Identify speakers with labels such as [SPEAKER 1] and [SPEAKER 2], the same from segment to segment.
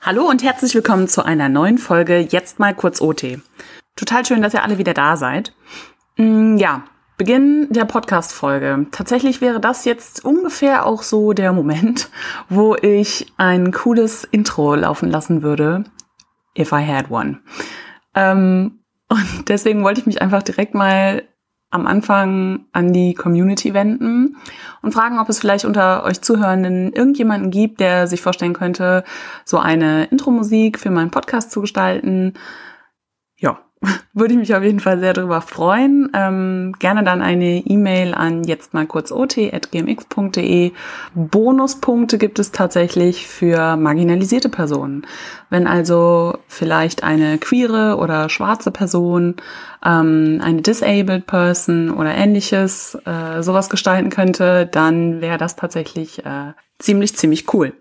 [SPEAKER 1] Hallo und herzlich willkommen zu einer neuen Folge Jetzt mal kurz OT. Total schön, dass ihr alle wieder da seid. Mm, ja, Beginn der Podcast-Folge. Tatsächlich wäre das jetzt ungefähr auch so der Moment, wo ich ein cooles Intro laufen lassen würde, if I had one. Ähm, und deswegen wollte ich mich einfach direkt mal am Anfang an die Community wenden und fragen, ob es vielleicht unter euch Zuhörenden irgendjemanden gibt, der sich vorstellen könnte, so eine Intro-Musik für meinen Podcast zu gestalten. Ja, würde ich mich auf jeden Fall sehr darüber freuen. Ähm, gerne dann eine E-Mail an jetzt mal kurz ot.gmx.de. Bonuspunkte gibt es tatsächlich für marginalisierte Personen. Wenn also vielleicht eine queere oder schwarze Person, ähm, eine disabled person oder ähnliches äh, sowas gestalten könnte, dann wäre das tatsächlich äh, ziemlich, ziemlich cool.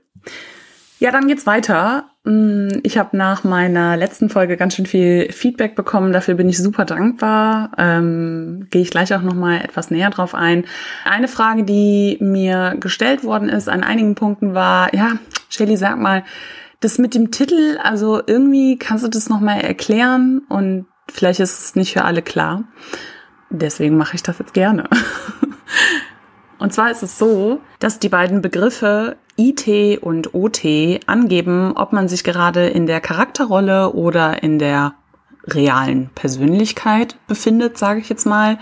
[SPEAKER 1] Ja, dann geht's weiter. Mm, ich habe nach meiner letzten Folge ganz schön viel Feedback bekommen. Dafür bin ich super dankbar. Ähm, Gehe ich gleich auch noch mal etwas näher drauf ein. Eine Frage, die mir gestellt worden ist an einigen Punkten war: Ja, Shelly, sag mal, das mit dem Titel. Also irgendwie kannst du das noch mal erklären und vielleicht ist es nicht für alle klar. Deswegen mache ich das jetzt gerne. Und zwar ist es so, dass die beiden Begriffe IT und OT angeben, ob man sich gerade in der Charakterrolle oder in der realen Persönlichkeit befindet, sage ich jetzt mal.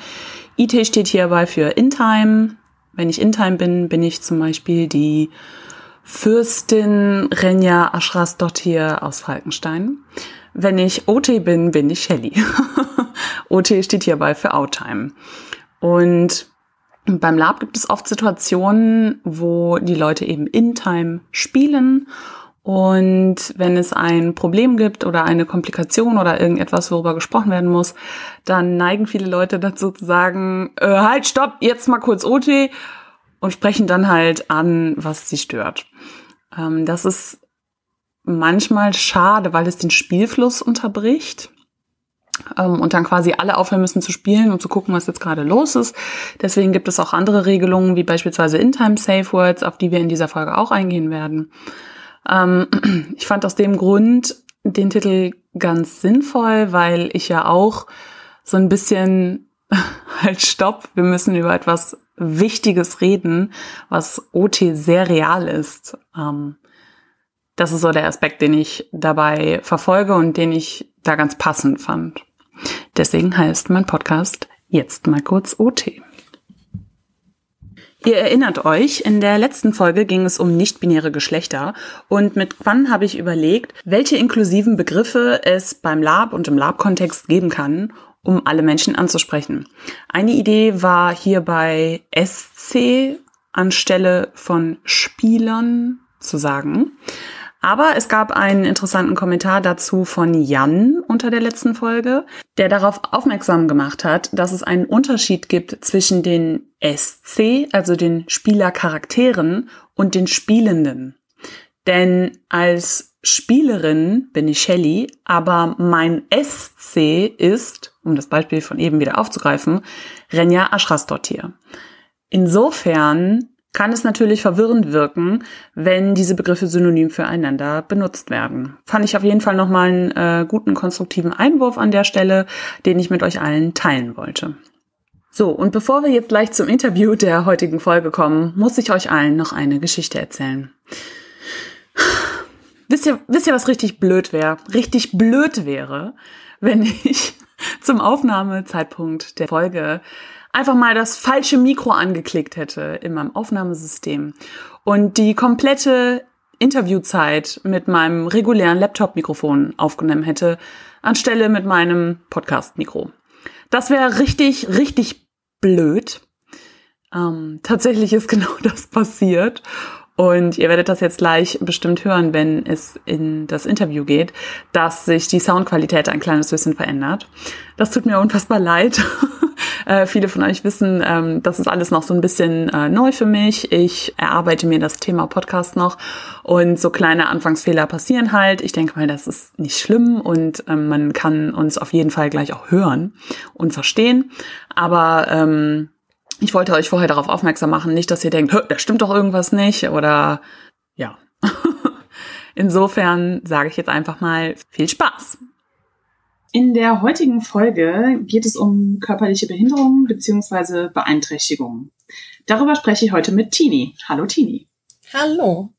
[SPEAKER 1] IT steht hierbei für In-Time. Wenn ich In-Time bin, bin ich zum Beispiel die Fürstin Renja Ashrasdottir aus Falkenstein. Wenn ich OT bin, bin ich Shelly. OT steht hierbei für Outtime. Und beim Lab gibt es oft Situationen, wo die Leute eben in Time spielen und wenn es ein Problem gibt oder eine Komplikation oder irgendetwas, worüber gesprochen werden muss, dann neigen viele Leute dazu zu sagen, äh, halt, stopp, jetzt mal kurz OT und sprechen dann halt an, was sie stört. Ähm, das ist manchmal schade, weil es den Spielfluss unterbricht und dann quasi alle aufhören müssen zu spielen und zu gucken, was jetzt gerade los ist. Deswegen gibt es auch andere Regelungen, wie beispielsweise In-Time Safe Words, auf die wir in dieser Folge auch eingehen werden. Ähm, ich fand aus dem Grund den Titel ganz sinnvoll, weil ich ja auch so ein bisschen halt stopp, wir müssen über etwas Wichtiges reden, was OT sehr real ist. Ähm, das ist so der Aspekt, den ich dabei verfolge und den ich da ganz passend fand. Deswegen heißt mein Podcast jetzt mal kurz OT. Ihr erinnert euch, in der letzten Folge ging es um nicht-binäre Geschlechter und mit Quan habe ich überlegt, welche inklusiven Begriffe es beim Lab und im Lab-Kontext geben kann, um alle Menschen anzusprechen. Eine Idee war hierbei SC anstelle von Spielern zu sagen. Aber es gab einen interessanten Kommentar dazu von Jan unter der letzten Folge, der darauf aufmerksam gemacht hat, dass es einen Unterschied gibt zwischen den SC, also den Spielercharakteren, und den Spielenden. Denn als Spielerin bin ich Shelly, aber mein SC ist, um das Beispiel von eben wieder aufzugreifen, Renja Ashrasdottir. Insofern kann es natürlich verwirrend wirken, wenn diese Begriffe synonym füreinander benutzt werden. Fand ich auf jeden Fall nochmal einen äh, guten konstruktiven Einwurf an der Stelle, den ich mit euch allen teilen wollte. So, und bevor wir jetzt gleich zum Interview der heutigen Folge kommen, muss ich euch allen noch eine Geschichte erzählen. Wisst ihr, wisst ihr, was richtig blöd wäre? Richtig blöd wäre, wenn ich zum Aufnahmezeitpunkt der Folge einfach mal das falsche Mikro angeklickt hätte in meinem Aufnahmesystem und die komplette Interviewzeit mit meinem regulären Laptop-Mikrofon aufgenommen hätte, anstelle mit meinem Podcast-Mikro. Das wäre richtig, richtig blöd. Ähm, tatsächlich ist genau das passiert. Und ihr werdet das jetzt gleich bestimmt hören, wenn es in das Interview geht, dass sich die Soundqualität ein kleines bisschen verändert. Das tut mir unfassbar leid. Äh, viele von euch wissen, ähm, das ist alles noch so ein bisschen äh, neu für mich. Ich erarbeite mir das Thema Podcast noch und so kleine Anfangsfehler passieren halt. Ich denke mal, das ist nicht schlimm und ähm, man kann uns auf jeden Fall gleich auch hören und verstehen. Aber ähm, ich wollte euch vorher darauf aufmerksam machen, nicht, dass ihr denkt, da stimmt doch irgendwas nicht oder ja.
[SPEAKER 2] Insofern sage ich jetzt einfach mal viel Spaß.
[SPEAKER 1] In der heutigen Folge geht es um körperliche Behinderungen bzw. Beeinträchtigungen. Darüber spreche ich heute mit Tini. Hallo Tini.
[SPEAKER 3] Hallo.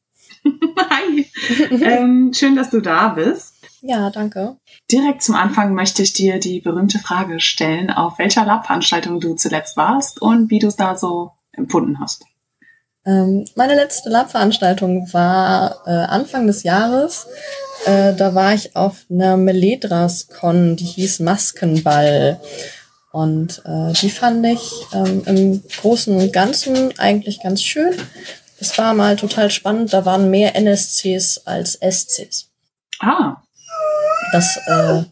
[SPEAKER 1] Hi. ähm, schön, dass du da bist.
[SPEAKER 3] Ja, danke.
[SPEAKER 1] Direkt zum Anfang möchte ich dir die berühmte Frage stellen, auf welcher Lab-Veranstaltung du zuletzt warst und wie du es da so empfunden hast.
[SPEAKER 3] Ähm, meine letzte Lab-Veranstaltung war äh, Anfang des Jahres. Äh, da war ich auf einer Meledras-Con, die hieß Maskenball. Und äh, die fand ich ähm, im Großen und Ganzen eigentlich ganz schön. Es war mal total spannend, da waren mehr NSCs als SCs.
[SPEAKER 1] Ah.
[SPEAKER 3] Das äh,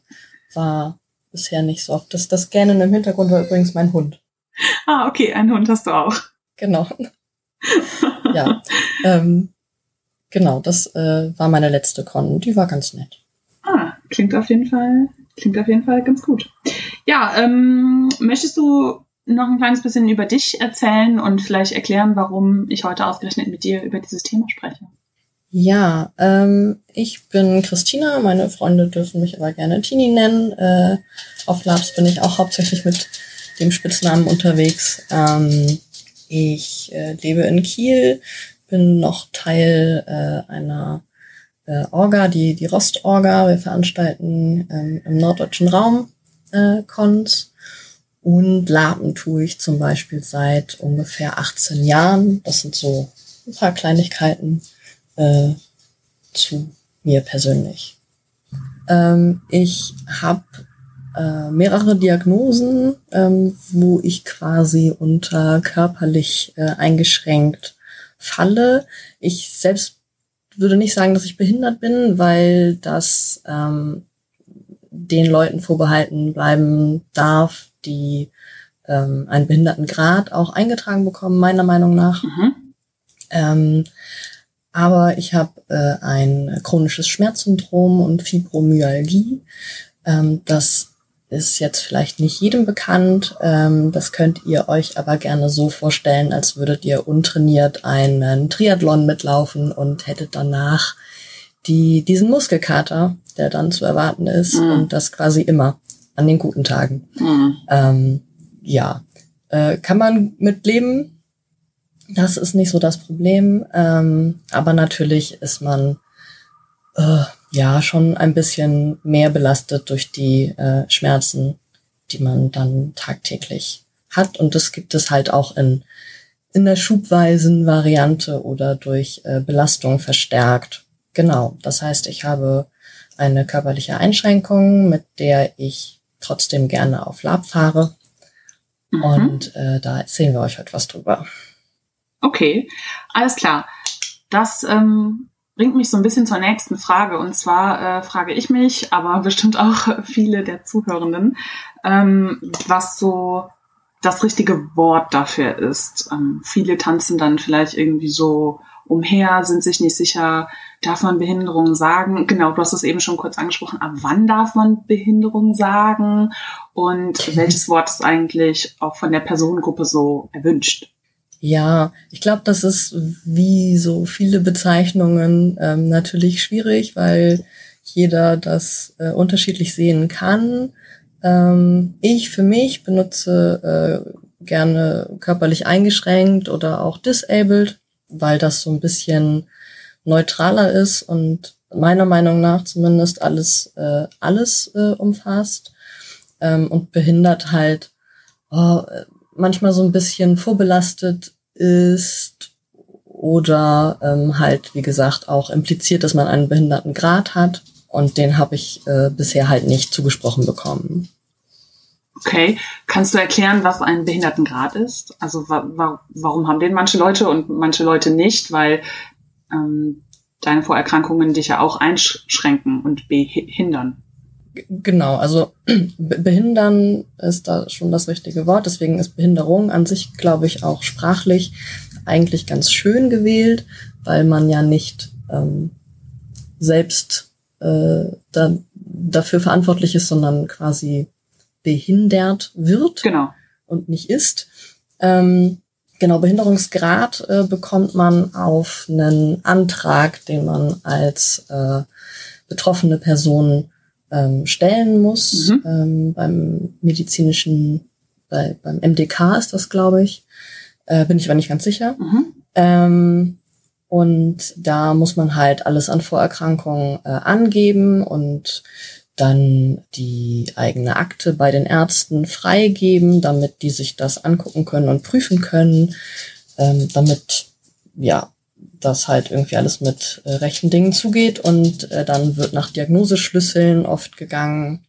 [SPEAKER 3] war bisher nicht so oft. Das, das Gähnen im Hintergrund war übrigens mein Hund.
[SPEAKER 1] Ah, okay, einen Hund hast du auch.
[SPEAKER 3] Genau. Ja. Ähm, genau, das äh, war meine letzte Con. Die war ganz nett.
[SPEAKER 1] Ah, klingt auf jeden Fall, klingt auf jeden Fall ganz gut. Ja, ähm, möchtest du noch ein kleines bisschen über dich erzählen und vielleicht erklären, warum ich heute ausgerechnet mit dir über dieses Thema spreche?
[SPEAKER 3] Ja, ähm, ich bin Christina, meine Freunde dürfen mich aber gerne Tini nennen. Äh, auf Labs bin ich auch hauptsächlich mit dem Spitznamen unterwegs. Ähm, ich äh, lebe in Kiel, bin noch Teil äh, einer äh, Orga, die, die Rost-Orga. Wir veranstalten ähm, im norddeutschen Raum äh, Cons. Und Lapen tue ich zum Beispiel seit ungefähr 18 Jahren. Das sind so ein paar Kleinigkeiten äh, zu mir persönlich. Ähm, ich habe äh, mehrere Diagnosen, ähm, wo ich quasi unter körperlich äh, eingeschränkt falle. Ich selbst würde nicht sagen, dass ich behindert bin, weil das ähm, den Leuten vorbehalten bleiben darf, die ähm, einen Behindertengrad auch eingetragen bekommen, meiner Meinung nach. Mhm. Ähm, aber ich habe äh, ein chronisches Schmerzsyndrom und Fibromyalgie. Ähm, das ist jetzt vielleicht nicht jedem bekannt. Ähm, das könnt ihr euch aber gerne so vorstellen, als würdet ihr untrainiert einen Triathlon mitlaufen und hättet danach die, diesen Muskelkater, der dann zu erwarten ist mhm. und das quasi immer an den guten Tagen. Mhm. Ähm, ja, äh, kann man mit leben, das ist nicht so das Problem. Ähm, aber natürlich ist man äh, ja schon ein bisschen mehr belastet durch die äh, Schmerzen, die man dann tagtäglich hat. Und das gibt es halt auch in, in der schubweisen Variante oder durch äh, Belastung verstärkt. Genau. Das heißt, ich habe eine körperliche Einschränkung, mit der ich trotzdem gerne auf Lab fahre. Mhm. Und äh, da erzählen wir euch heute was drüber.
[SPEAKER 1] Okay, alles klar. Das ähm, bringt mich so ein bisschen zur nächsten Frage. Und zwar äh, frage ich mich, aber bestimmt auch viele der Zuhörenden, ähm, was so das richtige Wort dafür ist. Ähm, viele tanzen dann vielleicht irgendwie so umher, sind sich nicht sicher, darf man Behinderung sagen? Genau, du hast es eben schon kurz angesprochen. Ab wann darf man Behinderung sagen? Und welches Wort ist eigentlich auch von der Personengruppe so erwünscht?
[SPEAKER 3] Ja, ich glaube, das ist wie so viele Bezeichnungen ähm, natürlich schwierig, weil jeder das äh, unterschiedlich sehen kann. Ähm, ich für mich benutze äh, gerne körperlich eingeschränkt oder auch disabled, weil das so ein bisschen neutraler ist und meiner Meinung nach zumindest alles äh, alles äh, umfasst ähm, und behindert halt oh, manchmal so ein bisschen vorbelastet ist oder ähm, halt, wie gesagt, auch impliziert, dass man einen Behindertengrad hat. Und den habe ich äh, bisher halt nicht zugesprochen bekommen.
[SPEAKER 1] Okay, kannst du erklären, was ein Behindertengrad ist? Also wa wa warum haben den manche Leute und manche Leute nicht? Weil ähm, deine Vorerkrankungen dich ja auch einschränken und behindern.
[SPEAKER 3] Genau, also behindern ist da schon das richtige Wort. Deswegen ist Behinderung an sich, glaube ich, auch sprachlich eigentlich ganz schön gewählt, weil man ja nicht ähm, selbst äh, da, dafür verantwortlich ist, sondern quasi behindert wird
[SPEAKER 1] genau.
[SPEAKER 3] und nicht ist. Ähm, Genau, Behinderungsgrad äh, bekommt man auf einen Antrag, den man als äh, betroffene Person ähm, stellen muss. Mhm. Ähm, beim medizinischen, bei, beim MDK ist das, glaube ich. Äh, bin ich aber nicht ganz sicher. Mhm. Ähm, und da muss man halt alles an Vorerkrankungen äh, angeben und dann die eigene Akte bei den Ärzten freigeben, damit die sich das angucken können und prüfen können, ähm, damit ja das halt irgendwie alles mit äh, rechten Dingen zugeht und äh, dann wird nach Diagnoseschlüsseln oft gegangen,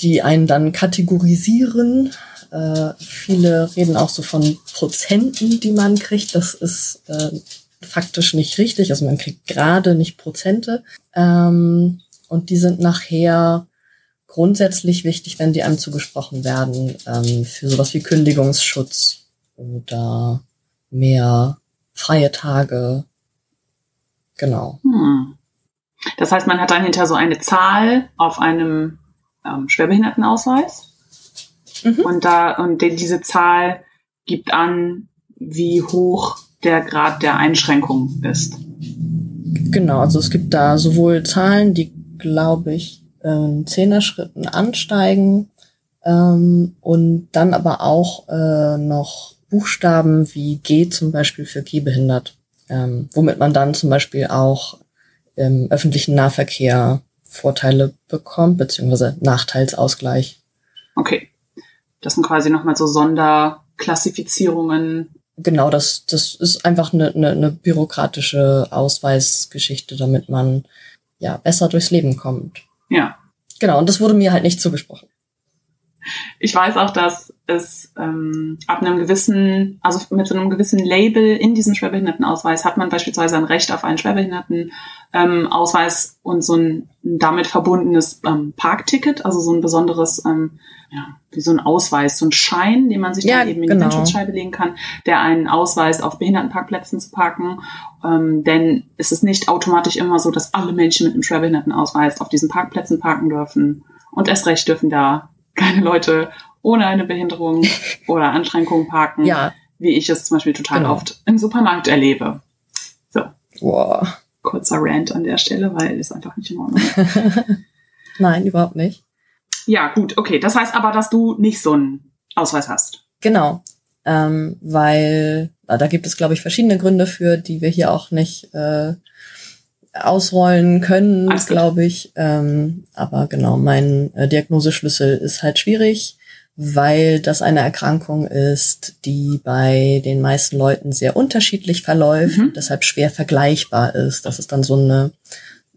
[SPEAKER 3] die einen dann kategorisieren. Äh, viele reden auch so von Prozenten, die man kriegt. Das ist äh, faktisch nicht richtig. Also man kriegt gerade nicht Prozente. Ähm, und die sind nachher grundsätzlich wichtig, wenn die einem zugesprochen werden, ähm, für sowas wie Kündigungsschutz oder mehr freie Tage. Genau. Hm.
[SPEAKER 1] Das heißt, man hat dann hinter so eine Zahl auf einem ähm, Schwerbehindertenausweis. Mhm. Und da, und diese Zahl gibt an, wie hoch der Grad der Einschränkung ist.
[SPEAKER 3] Genau, also es gibt da sowohl Zahlen, die glaube ich, in Zehner-Schritten ansteigen ähm, und dann aber auch äh, noch Buchstaben wie G zum Beispiel für gehbehindert, ähm, womit man dann zum Beispiel auch im öffentlichen Nahverkehr Vorteile bekommt, beziehungsweise Nachteilsausgleich.
[SPEAKER 1] Okay. Das sind quasi nochmal so Sonderklassifizierungen.
[SPEAKER 3] Genau, das, das ist einfach eine, eine, eine bürokratische Ausweisgeschichte, damit man ja, besser durchs Leben kommt.
[SPEAKER 1] Ja.
[SPEAKER 3] Genau, und das wurde mir halt nicht zugesprochen.
[SPEAKER 1] Ich weiß auch, dass es ähm, ab einem gewissen, also mit so einem gewissen Label in diesem Schwerbehindertenausweis hat man beispielsweise ein Recht auf einen Schwerbehindertenausweis ähm, und so ein damit verbundenes ähm, Parkticket, also so ein besonderes, ähm, ja, wie so ein Ausweis, so ein Schein, den man sich ja, dann eben in genau. die Windschutzscheibe legen kann, der einen ausweist, auf Behindertenparkplätzen zu parken. Ähm, denn es ist nicht automatisch immer so, dass alle Menschen mit einem Schwerbehindertenausweis auf diesen Parkplätzen parken dürfen. Und erst recht dürfen da keine Leute ohne eine Behinderung oder Anschränkung parken, ja. wie ich es zum Beispiel total genau. oft im Supermarkt erlebe. So.
[SPEAKER 3] Wow.
[SPEAKER 1] Kurzer Rant an der Stelle, weil es einfach nicht in Ordnung.
[SPEAKER 3] Nein, überhaupt nicht.
[SPEAKER 1] Ja, gut, okay. Das heißt aber, dass du nicht so einen Ausweis hast.
[SPEAKER 3] Genau. Ähm, weil da gibt es, glaube ich, verschiedene Gründe für, die wir hier auch nicht äh, ausrollen können, glaube ich. Ähm, aber genau, mein äh, Diagnoseschlüssel ist halt schwierig, weil das eine Erkrankung ist, die bei den meisten Leuten sehr unterschiedlich verläuft, mhm. deshalb schwer vergleichbar ist. Das ist dann so eine,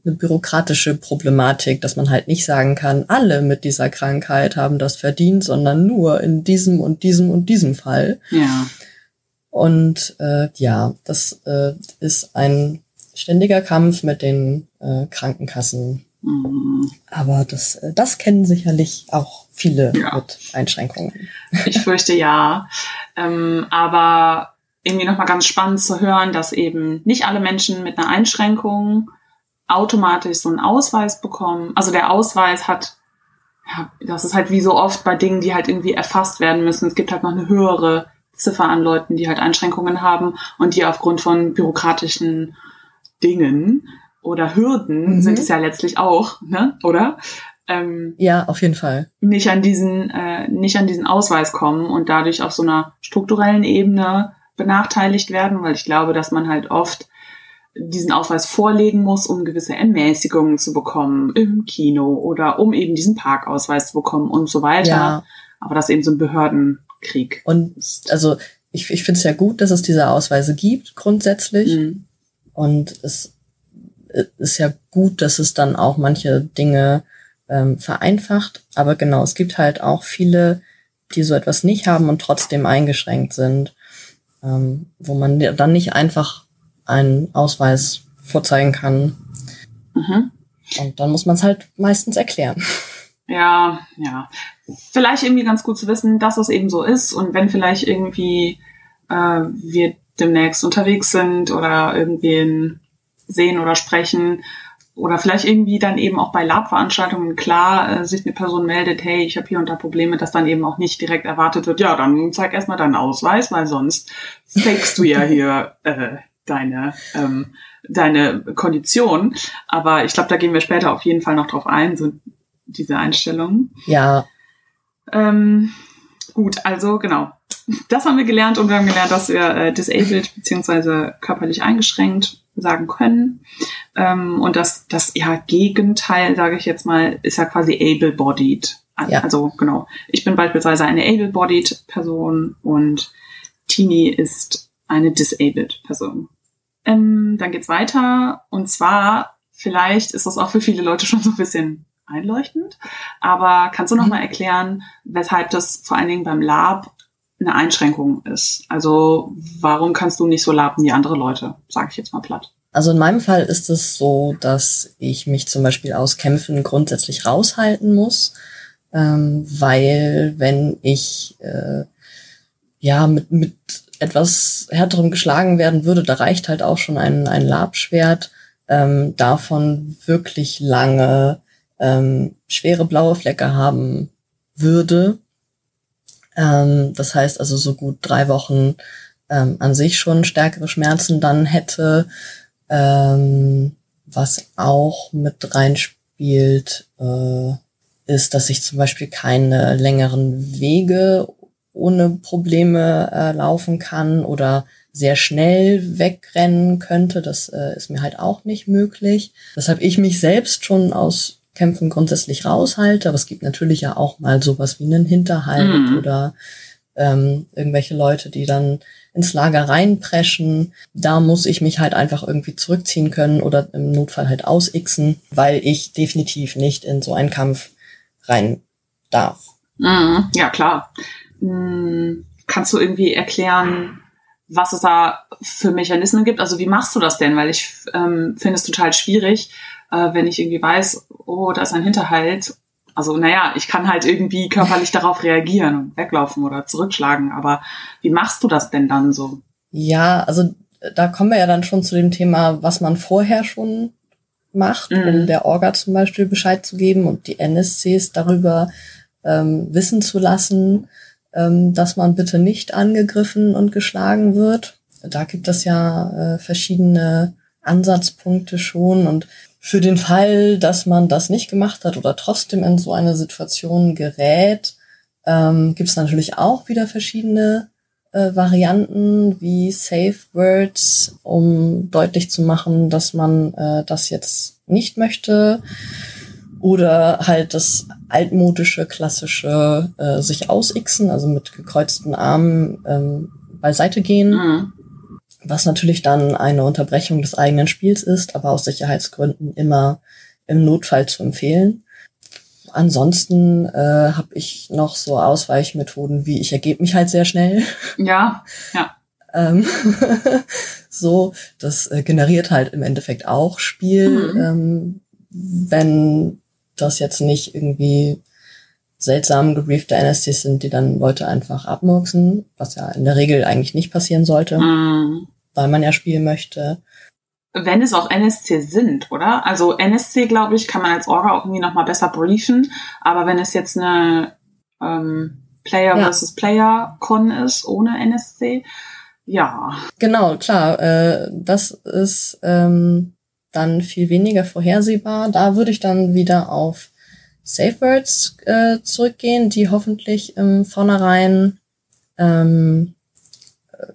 [SPEAKER 3] eine bürokratische Problematik, dass man halt nicht sagen kann, alle mit dieser Krankheit haben das verdient, sondern nur in diesem und diesem und diesem Fall.
[SPEAKER 1] Ja.
[SPEAKER 3] Und äh, ja, das äh, ist ein ständiger Kampf mit den äh, Krankenkassen. Mhm. Aber das, äh, das kennen sicherlich auch viele ja. mit Einschränkungen.
[SPEAKER 1] Ich fürchte ja. Ähm, aber irgendwie nochmal ganz spannend zu hören, dass eben nicht alle Menschen mit einer Einschränkung automatisch so einen Ausweis bekommen. Also der Ausweis hat, ja, das ist halt wie so oft bei Dingen, die halt irgendwie erfasst werden müssen. Es gibt halt noch eine höhere Ziffer an Leuten, die halt Einschränkungen haben und die aufgrund von bürokratischen Dingen oder Hürden mhm. sind es ja letztlich auch, ne? Oder?
[SPEAKER 3] Ähm, ja, auf jeden Fall.
[SPEAKER 1] Nicht an diesen, äh, nicht an diesen Ausweis kommen und dadurch auf so einer strukturellen Ebene benachteiligt werden, weil ich glaube, dass man halt oft diesen Ausweis vorlegen muss, um gewisse Ermäßigungen zu bekommen im Kino oder um eben diesen Parkausweis zu bekommen und so weiter. Ja. Aber das ist eben so ein Behördenkrieg.
[SPEAKER 3] Und also ich, ich finde es ja gut, dass es diese Ausweise gibt, grundsätzlich. Mhm. Und es ist ja gut, dass es dann auch manche Dinge ähm, vereinfacht. Aber genau, es gibt halt auch viele, die so etwas nicht haben und trotzdem eingeschränkt sind, ähm, wo man dann nicht einfach einen Ausweis vorzeigen kann. Mhm. Und dann muss man es halt meistens erklären.
[SPEAKER 1] Ja, ja. Vielleicht irgendwie ganz gut zu wissen, dass es eben so ist und wenn vielleicht irgendwie äh, wir demnächst unterwegs sind oder irgendwen sehen oder sprechen oder vielleicht irgendwie dann eben auch bei Lab-Veranstaltungen klar äh, sich eine Person meldet, hey, ich habe hier und da Probleme, dass dann eben auch nicht direkt erwartet wird, ja, dann zeig erstmal deinen Ausweis, weil sonst fakest du ja hier äh, deine ähm, deine Kondition. Aber ich glaube, da gehen wir später auf jeden Fall noch drauf ein, so diese Einstellung.
[SPEAKER 3] Ja.
[SPEAKER 1] Ähm, gut, also genau. Das haben wir gelernt und wir haben gelernt, dass wir äh, disabled beziehungsweise körperlich eingeschränkt sagen können. Ähm, und das, das ja, Gegenteil, sage ich jetzt mal, ist ja quasi able-bodied. Ja. Also genau, ich bin beispielsweise eine able-bodied Person und Tini ist eine disabled Person. Ähm, dann geht's weiter und zwar, vielleicht ist das auch für viele Leute schon so ein bisschen einleuchtend, aber kannst du noch mhm. mal erklären, weshalb das vor allen Dingen beim Lab eine Einschränkung ist. Also warum kannst du nicht so laben wie andere Leute, sage ich jetzt mal platt.
[SPEAKER 3] Also in meinem Fall ist es so, dass ich mich zum Beispiel aus Kämpfen grundsätzlich raushalten muss, ähm, weil wenn ich äh, ja mit, mit etwas härterem geschlagen werden würde, da reicht halt auch schon ein, ein Labschwert, ähm, davon wirklich lange ähm, schwere blaue Flecke haben würde, ähm, das heißt also so gut drei Wochen ähm, an sich schon stärkere Schmerzen dann hätte. Ähm, was auch mit reinspielt, äh, ist, dass ich zum Beispiel keine längeren Wege ohne Probleme äh, laufen kann oder sehr schnell wegrennen könnte. Das äh, ist mir halt auch nicht möglich. Deshalb ich mich selbst schon aus Kämpfen grundsätzlich raushalte, aber es gibt natürlich ja auch mal sowas wie einen Hinterhalt mhm. oder ähm, irgendwelche Leute, die dann ins Lager reinpreschen. Da muss ich mich halt einfach irgendwie zurückziehen können oder im Notfall halt ausixen, weil ich definitiv nicht in so einen Kampf rein darf.
[SPEAKER 1] Mhm. Ja, klar. Mhm. Kannst du irgendwie erklären, was es da für Mechanismen gibt? Also wie machst du das denn? Weil ich ähm, finde es total schwierig, äh, wenn ich irgendwie weiß, oh, da ist ein Hinterhalt. Also, naja, ich kann halt irgendwie körperlich darauf reagieren und weglaufen oder zurückschlagen. Aber wie machst du das denn dann so?
[SPEAKER 3] Ja, also da kommen wir ja dann schon zu dem Thema, was man vorher schon macht, mhm. um der Orga zum Beispiel Bescheid zu geben und die NSCs darüber ähm, wissen zu lassen, dass man bitte nicht angegriffen und geschlagen wird. Da gibt es ja äh, verschiedene Ansatzpunkte schon und für den Fall, dass man das nicht gemacht hat oder trotzdem in so eine Situation gerät, ähm, gibt es natürlich auch wieder verschiedene äh, Varianten wie Safe Words, um deutlich zu machen, dass man äh, das jetzt nicht möchte. Oder halt das altmodische, klassische äh, sich ausixen, also mit gekreuzten Armen ähm, beiseite gehen. Mhm was natürlich dann eine Unterbrechung des eigenen Spiels ist, aber aus Sicherheitsgründen immer im Notfall zu empfehlen. Ansonsten äh, habe ich noch so Ausweichmethoden wie ich ergebe mich halt sehr schnell.
[SPEAKER 1] Ja, ja.
[SPEAKER 3] ähm, so, das äh, generiert halt im Endeffekt auch Spiel, mhm. ähm, wenn das jetzt nicht irgendwie seltsam gebriefte NSCs sind, die dann Leute einfach abmurksen, was ja in der Regel eigentlich nicht passieren sollte, mm. weil man ja spielen möchte.
[SPEAKER 1] Wenn es auch NSC sind, oder? Also NSC, glaube ich, kann man als Orga auch irgendwie nochmal besser briefen, aber wenn es jetzt eine ähm, Player ja. versus Player Con ist ohne NSC, ja.
[SPEAKER 3] Genau, klar, äh, das ist ähm, dann viel weniger vorhersehbar. Da würde ich dann wieder auf Safe Words äh, zurückgehen, die hoffentlich im Vornherein ähm,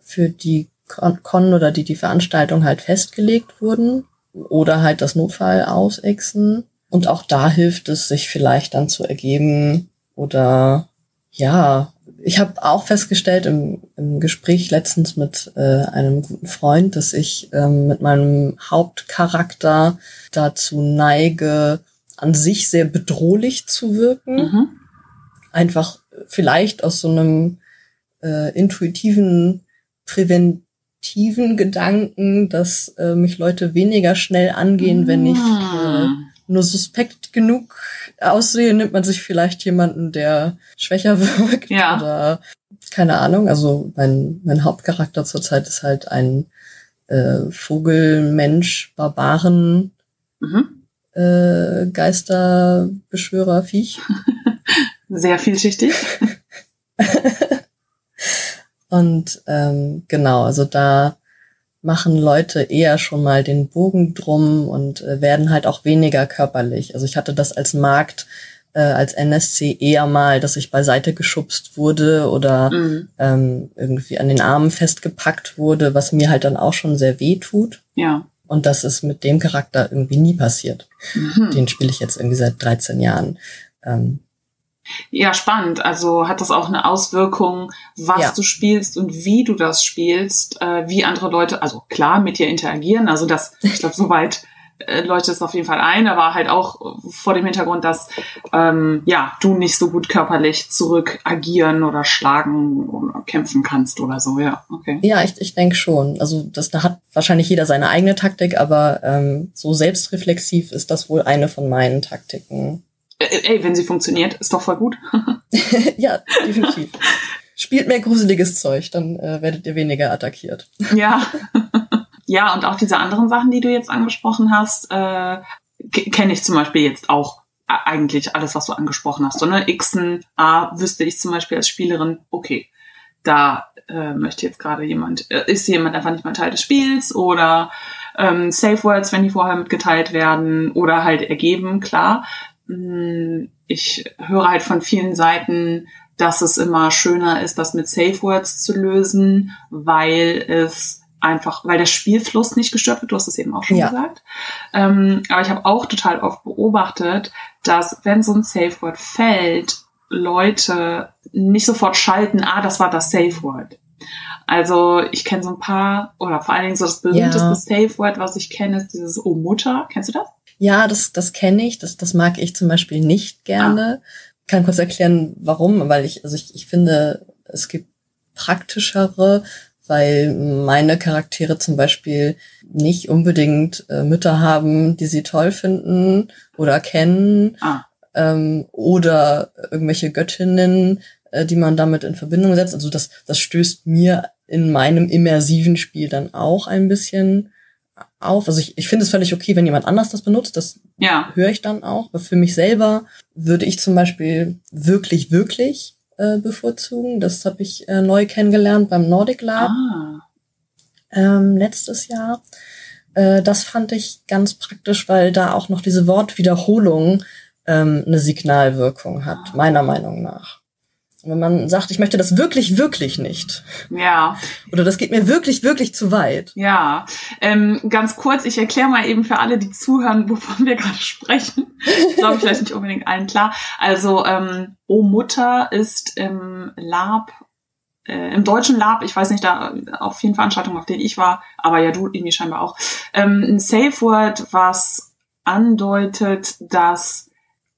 [SPEAKER 3] für die Con oder die die Veranstaltung halt festgelegt wurden oder halt das Notfall ausexen. Und auch da hilft es, sich vielleicht dann zu ergeben oder ja, ich habe auch festgestellt im, im Gespräch letztens mit äh, einem guten Freund, dass ich ähm, mit meinem Hauptcharakter dazu neige, an sich sehr bedrohlich zu wirken. Mhm. Einfach vielleicht aus so einem äh, intuitiven, präventiven Gedanken, dass äh, mich Leute weniger schnell angehen, mhm. wenn ich äh, nur suspekt genug aussehe, nimmt man sich vielleicht jemanden, der schwächer wirkt ja. oder keine Ahnung. Also mein, mein Hauptcharakter zurzeit ist halt ein äh, Vogelmensch, Barbaren, mhm äh, Geisterbeschwörer-Viech.
[SPEAKER 1] Sehr vielschichtig.
[SPEAKER 3] Und ähm, genau, also da machen Leute eher schon mal den Bogen drum und äh, werden halt auch weniger körperlich. Also ich hatte das als Markt, äh, als NSC eher mal, dass ich beiseite geschubst wurde oder mhm. ähm, irgendwie an den Armen festgepackt wurde, was mir halt dann auch schon sehr weh tut.
[SPEAKER 1] Ja.
[SPEAKER 3] Und das ist mit dem Charakter irgendwie nie passiert. Mhm. Den spiele ich jetzt irgendwie seit 13 Jahren. Ähm,
[SPEAKER 1] ja, spannend. Also hat das auch eine Auswirkung, was ja. du spielst und wie du das spielst, äh, wie andere Leute, also klar, mit dir interagieren. Also das, ich glaube, soweit äh, leuchtet es auf jeden Fall ein, aber halt auch vor dem Hintergrund, dass ähm, ja du nicht so gut körperlich zurück agieren oder schlagen oder kämpfen kannst oder so. Ja, okay.
[SPEAKER 3] Ja, ich, ich denke schon. Also das da hat wahrscheinlich jeder seine eigene Taktik, aber ähm, so selbstreflexiv ist das wohl eine von meinen Taktiken.
[SPEAKER 1] Äh, ey, wenn sie funktioniert, ist doch voll gut.
[SPEAKER 3] ja, definitiv. Spielt mehr gruseliges Zeug, dann äh, werdet ihr weniger attackiert.
[SPEAKER 1] Ja. ja, und auch diese anderen Sachen, die du jetzt angesprochen hast, äh, kenne ich zum Beispiel jetzt auch eigentlich alles, was du angesprochen hast. So, ne? Xen, A, wüsste ich zum Beispiel als Spielerin, okay, da äh, möchte jetzt gerade jemand, äh, ist jemand einfach nicht mehr Teil des Spiels oder ähm, Safe Words, wenn die vorher mitgeteilt werden oder halt ergeben, klar. Hm, ich höre halt von vielen Seiten, dass es immer schöner ist, das mit Safe Words zu lösen, weil es einfach, weil der Spielfluss nicht gestört wird. Du hast es eben auch schon ja. gesagt. Ähm, aber ich habe auch total oft beobachtet, dass wenn so ein Safe Word fällt, Leute nicht sofort schalten, ah, das war das Safe Word. Also ich kenne so ein paar, oder vor allen Dingen so das berühmteste ja. Safe Word, was ich kenne, ist dieses Oh Mutter. Kennst du das?
[SPEAKER 3] Ja, das, das kenne ich. Das, das mag ich zum Beispiel nicht gerne. Ah. Kann kurz erklären, warum, weil ich, also ich, ich finde, es gibt praktischere, weil meine Charaktere zum Beispiel nicht unbedingt äh, Mütter haben, die sie toll finden oder kennen ah. ähm, oder irgendwelche Göttinnen, äh, die man damit in Verbindung setzt. Also das, das stößt mir in meinem immersiven Spiel dann auch ein bisschen auf. Also ich, ich finde es völlig okay, wenn jemand anders das benutzt. Das ja. höre ich dann auch. Aber für mich selber würde ich zum Beispiel wirklich, wirklich äh, bevorzugen. Das habe ich äh, neu kennengelernt beim Nordic Lab ah. ähm, letztes Jahr. Äh, das fand ich ganz praktisch, weil da auch noch diese Wortwiederholung ähm, eine Signalwirkung hat, meiner Meinung nach wenn man sagt, ich möchte das wirklich, wirklich nicht.
[SPEAKER 1] Ja.
[SPEAKER 3] Oder das geht mir wirklich, wirklich zu weit.
[SPEAKER 1] Ja. Ähm, ganz kurz, ich erkläre mal eben für alle, die zuhören, wovon wir gerade sprechen. Glaube ich vielleicht nicht unbedingt allen klar. Also, ähm, O Mutter ist im Lab äh, im deutschen Lab, ich weiß nicht, da auf vielen Veranstaltungen, auf denen ich war, aber ja du irgendwie scheinbar auch, ähm, ein Safe Word, was andeutet, dass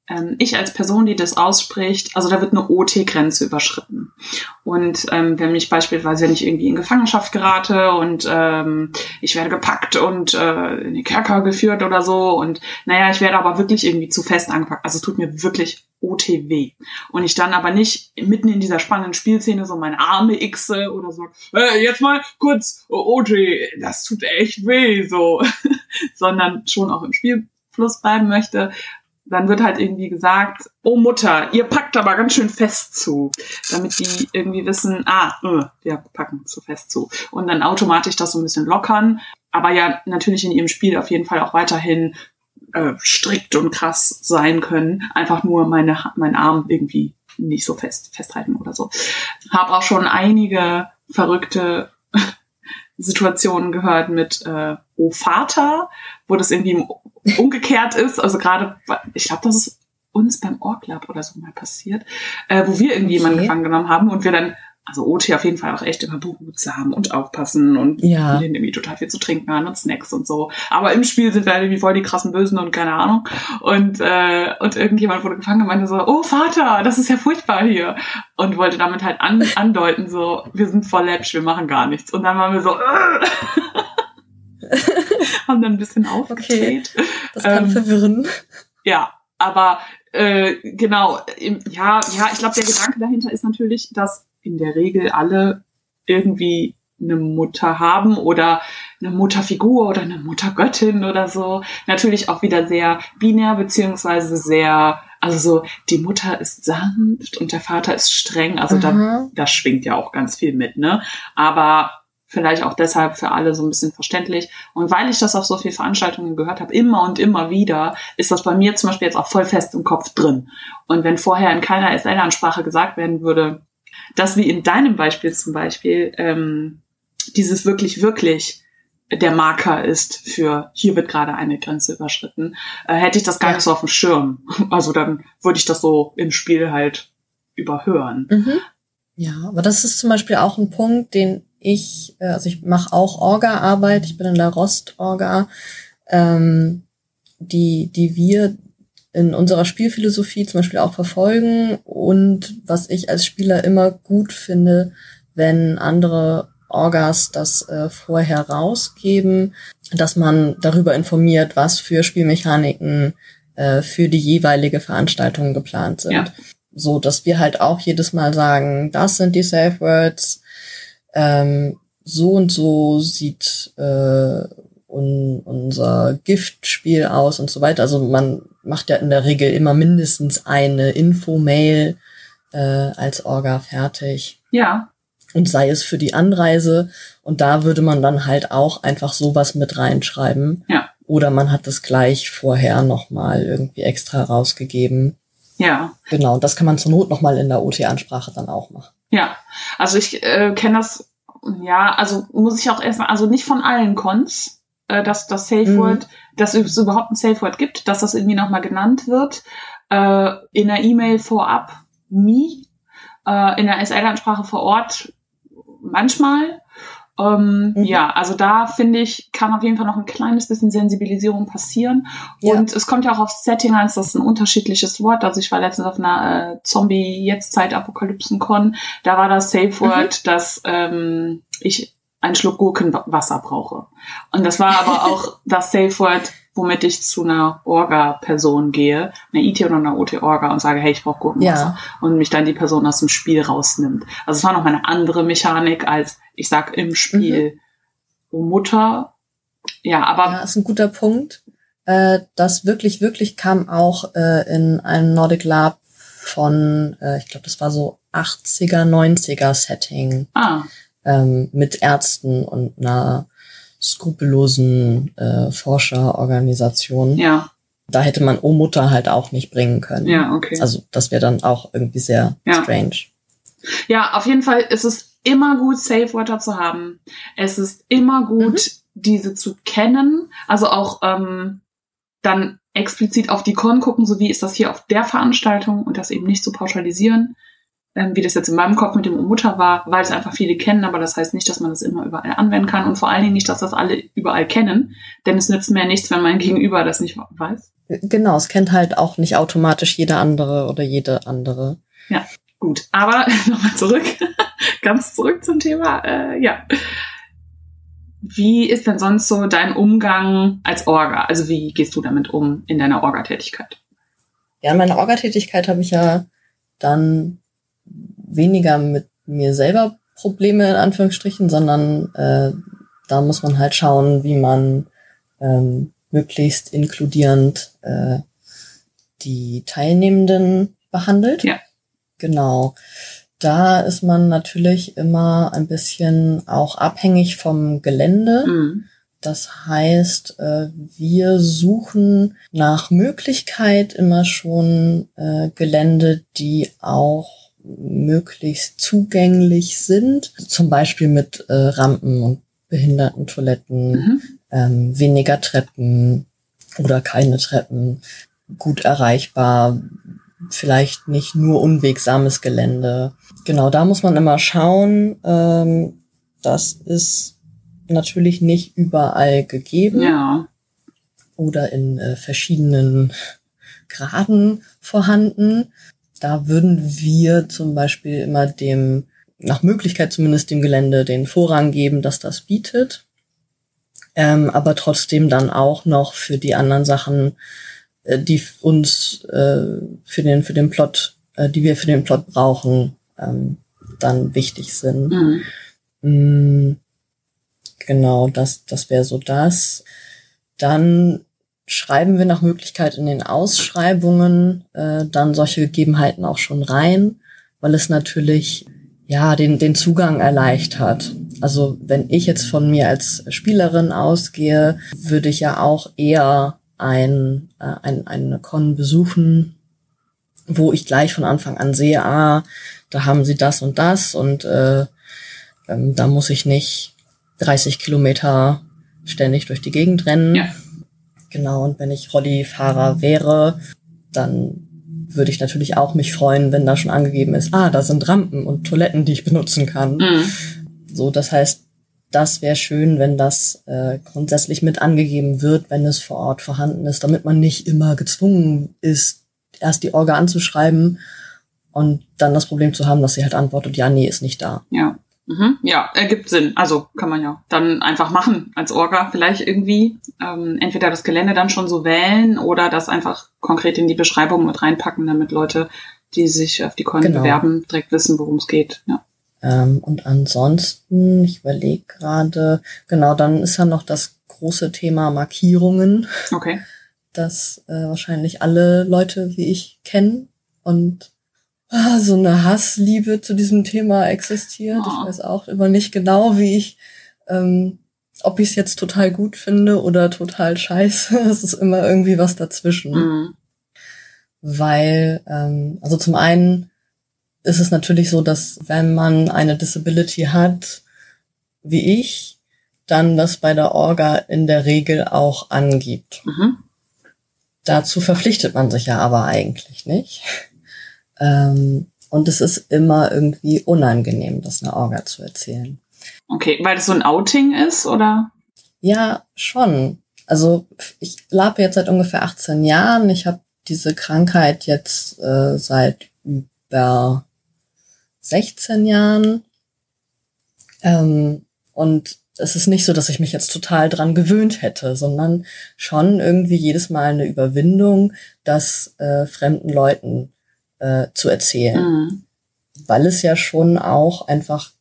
[SPEAKER 1] ähm, ich als Person, die das ausspricht, also da wird eine OT-Grenze überschritten. Und ähm, wenn ich beispielsweise, wenn ich irgendwie in Gefangenschaft gerate und ähm, ich werde gepackt und äh, in die Kerker geführt oder so und naja, ich werde aber wirklich irgendwie zu fest angepackt. Also es tut mir wirklich OTW. Und ich dann aber nicht mitten in dieser spannenden Spielszene so meine Arme xe oder so, äh, jetzt mal kurz OT, das tut echt weh, so, sondern schon auch im Spielfluss bleiben möchte dann wird halt irgendwie gesagt, oh Mutter, ihr packt aber ganz schön fest zu, damit die irgendwie wissen, ah, äh, wir packen zu fest zu. Und dann automatisch das so ein bisschen lockern, aber ja natürlich in ihrem Spiel auf jeden Fall auch weiterhin äh, strikt und krass sein können, einfach nur meine, meinen Arm irgendwie nicht so fest festhalten oder so. Hab auch schon einige verrückte Situationen gehört mit äh, O Vater, wo das irgendwie umgekehrt ist. Also gerade, ich glaube, das ist uns beim Orklab oder so mal passiert, äh, wo wir irgendwie okay. jemanden gefangen genommen haben und wir dann also OT auf jeden Fall auch echt immer behutsam und aufpassen und
[SPEAKER 3] ja.
[SPEAKER 1] irgendwie total viel zu trinken haben und Snacks und so. Aber im Spiel sind wir halt irgendwie voll die krassen Bösen und keine Ahnung. Und, äh, und irgendjemand wurde gefangen und meinte so, oh Vater, das ist ja furchtbar hier. Und wollte damit halt an, andeuten, so, wir sind voll läppsch, wir machen gar nichts. Und dann waren wir so, äh. haben dann ein bisschen aufgedreht.
[SPEAKER 3] Okay. Das kann ähm, verwirren.
[SPEAKER 1] Ja, aber äh, genau, im, ja, ja, ich glaube, der Gedanke dahinter ist natürlich, dass in der Regel alle irgendwie eine Mutter haben oder eine Mutterfigur oder eine Muttergöttin oder so. Natürlich auch wieder sehr binär beziehungsweise sehr, also so, die Mutter ist sanft und der Vater ist streng. Also da,
[SPEAKER 3] Mhm.
[SPEAKER 1] da schwingt ja auch ganz viel mit, ne? Aber vielleicht auch deshalb für alle so ein bisschen verständlich. Und weil ich das auf so viele Veranstaltungen gehört habe, immer und immer wieder, ist das bei mir zum Beispiel jetzt auch voll fest im Kopf drin. Und wenn vorher in keiner SL-Ansprache gesagt werden würde, dass wie in deinem Beispiel zum Beispiel ähm, dieses wirklich, wirklich der Marker ist für hier wird gerade eine Grenze überschritten, äh, hätte ich das gar
[SPEAKER 3] Ja.
[SPEAKER 1] nicht so auf dem Schirm. Also dann würde ich das so im Spiel halt überhören.
[SPEAKER 3] Mhm. Ja, aber das ist zum Beispiel auch ein Punkt, den ich, äh, also ich mache auch Orga-Arbeit, ich bin in der Rost-Orga, ähm, die, die wir in unserer Spielphilosophie zum Beispiel auch verfolgen und was ich als Spieler immer gut finde, wenn andere Orgas das äh, vorher rausgeben, dass man darüber informiert, was für Spielmechaniken äh, für die jeweilige Veranstaltung geplant sind.
[SPEAKER 1] Ja.
[SPEAKER 3] So, dass wir halt auch jedes Mal sagen, das sind die Safe Words, ähm, so und so sieht äh, un unser Giftspiel aus und so weiter. Also man macht ja in der Regel immer mindestens eine Info-Mail äh, als Orga fertig.
[SPEAKER 1] Ja,
[SPEAKER 3] Und sei es für die Anreise. Und da würde man dann halt auch einfach sowas mit reinschreiben.
[SPEAKER 1] Ja.
[SPEAKER 3] Oder man hat es gleich vorher nochmal irgendwie extra rausgegeben.
[SPEAKER 1] ja.
[SPEAKER 3] Genau, und das kann man zur Not nochmal in der OT-Ansprache dann auch machen.
[SPEAKER 1] Ja, also ich äh, kenne das, ja, also muss ich auch erst mal, also nicht von allen Cons, äh, dass das Safe
[SPEAKER 3] Mhm.
[SPEAKER 1] Word, dass es überhaupt ein Safe Word gibt, dass das irgendwie nochmal genannt wird. Äh, in der E-Mail vorab nie, äh, in der SL-Ansprache vor Ort manchmal. Ähm,
[SPEAKER 3] Mhm.
[SPEAKER 1] Ja, also da finde ich, kann auf jeden Fall noch ein kleines bisschen Sensibilisierung passieren.
[SPEAKER 3] Ja.
[SPEAKER 1] Und es kommt ja auch auf Setting an, das ist ein unterschiedliches Wort. Also ich war letztens auf einer äh, Zombie-Jetztzeit-Apokalypsen-Con. Da war das Safe Word, dass ähm, ich einen Schluck Gurkenwasser brauche. Und das war aber auch das Safe Word, womit ich zu einer Orga-Person gehe, einer IT oder einer OT-Orga und sage, hey, ich brauche Gurkenwasser.
[SPEAKER 3] Ja.
[SPEAKER 1] Und mich dann die Person aus dem Spiel rausnimmt. Also es war noch eine andere Mechanik als, ich sag im Spiel, oh Mutter. Ja, aber
[SPEAKER 3] Ja, ist ein guter Punkt. Äh, das wirklich, wirklich kam auch äh, in einem Nordic Lab von, äh, ich glaube, das war so 80er, 90er Setting
[SPEAKER 1] ah,
[SPEAKER 3] ähm, mit Ärzten und einer skrupellosen äh, Forscherorganisation.
[SPEAKER 1] ja,
[SPEAKER 3] Da hätte man O Mutter halt auch nicht bringen können.
[SPEAKER 1] ja, okay.
[SPEAKER 3] Also das wäre dann auch irgendwie sehr
[SPEAKER 1] Ja.
[SPEAKER 3] strange.
[SPEAKER 1] Ja, auf jeden Fall ist es immer gut, Safe Wörter zu haben. Es ist immer gut, diese zu kennen. Also auch ähm, dann explizit auf die Con gucken, so wie ist das hier auf der Veranstaltung und das eben nicht zu pauschalisieren, wie das jetzt in meinem Kopf mit dem Mutter war, weil es einfach viele kennen, aber das heißt nicht, dass man das immer überall anwenden kann und vor allen Dingen nicht, dass das alle überall kennen, denn es nützt mir nichts, wenn mein Gegenüber das nicht weiß.
[SPEAKER 3] Genau, es kennt halt auch nicht automatisch jeder andere oder jede andere.
[SPEAKER 1] Gut, aber nochmal zurück, ganz zurück zum Thema. Äh, ja. Wie ist denn sonst so dein Umgang als Orga? Also wie gehst du damit um in deiner Orga-Tätigkeit?
[SPEAKER 3] Ja, in meiner Orga-Tätigkeit habe ich ja dann weniger mit mir selber Probleme in Anführungsstrichen, sondern äh, da muss man halt schauen, wie man ähm, möglichst inkludierend äh, die Teilnehmenden behandelt.
[SPEAKER 1] Ja.
[SPEAKER 3] Genau. Da ist man natürlich immer ein bisschen auch abhängig vom Gelände.
[SPEAKER 1] Mhm.
[SPEAKER 3] Das heißt, äh, wir suchen nach Möglichkeit immer schon äh, Gelände, die auch möglichst zugänglich sind, zum Beispiel mit äh, Rampen und Behindertentoiletten,
[SPEAKER 1] Mhm.
[SPEAKER 3] ähm, weniger Treppen oder keine Treppen, gut erreichbar, vielleicht nicht nur unwegsames Gelände. Genau, da muss man immer schauen. Ähm, das ist natürlich nicht überall gegeben
[SPEAKER 1] Ja.
[SPEAKER 3] oder in äh, verschiedenen Graden vorhanden. Da würden wir zum Beispiel immer dem, nach Möglichkeit zumindest dem Gelände den Vorrang geben, dass das bietet. Ähm, aber trotzdem dann auch noch für die anderen Sachen, äh, die uns äh, für den für den Plot, äh, die wir für den Plot brauchen, ähm, dann wichtig sind.
[SPEAKER 1] Mhm.
[SPEAKER 3] Mm, Genau, das, das wäre so das. Dann schreiben wir nach Möglichkeit in den Ausschreibungen äh, dann solche Gegebenheiten auch schon rein, weil es natürlich ja den, den Zugang erleichtert. Also wenn ich jetzt von mir als Spielerin ausgehe, würde ich ja auch eher ein, äh, ein, eine Con besuchen, wo ich gleich von Anfang an sehe, ah, da haben sie das und das und äh, ähm, da muss ich nicht 30 Kilometer ständig durch die Gegend rennen. Ja. Genau, und wenn ich Rollifahrer wäre, dann würde ich natürlich auch mich freuen, wenn da schon angegeben ist, ah, da sind Rampen und Toiletten, die ich benutzen kann. Mhm. So, das heißt, das wäre schön, wenn das äh, grundsätzlich mit angegeben wird, wenn es vor Ort vorhanden ist, damit man nicht immer gezwungen ist, erst die Orga anzuschreiben und dann das Problem zu haben, dass sie halt antwortet, ja, nee, ist nicht da.
[SPEAKER 1] Ja. Mhm. Ja, ergibt Sinn. Also kann man ja dann einfach machen als Orga vielleicht irgendwie. Ähm, entweder das Gelände dann schon so wählen oder das einfach konkret in die Beschreibung mit reinpacken, damit Leute, die sich auf die Coin genau. bewerben, direkt wissen, worum es geht. Ja.
[SPEAKER 3] Ähm, und ansonsten, ich überlege gerade, genau, dann ist ja noch das große Thema Markierungen.
[SPEAKER 1] Okay.
[SPEAKER 3] Das äh, wahrscheinlich alle Leute wie ich kennen und so eine Hassliebe zu diesem Thema existiert. Oh. Ich weiß auch immer nicht genau, wie ich, ähm, ob ich es jetzt total gut finde oder total scheiße. Es ist immer irgendwie was dazwischen. Mhm. Weil, ähm, also zum einen ist es natürlich so, dass wenn man eine Disability hat, wie ich, dann das bei der Orga in der Regel auch angibt. Mhm. Dazu verpflichtet man sich ja aber eigentlich nicht. Ähm, und es ist immer irgendwie unangenehm, das einer Orga zu erzählen.
[SPEAKER 1] Okay, weil das so ein Outing ist, oder?
[SPEAKER 3] Ja, schon. Also ich labe jetzt seit ungefähr 18 Jahren. Ich habe diese Krankheit jetzt äh, seit über 16 Jahren. Ähm, und es ist nicht so, dass ich mich jetzt total dran gewöhnt hätte, sondern schon irgendwie jedes Mal eine Überwindung, das äh, fremden Leuten äh, zu erzählen. Mhm. Weil es ja schon auch einfach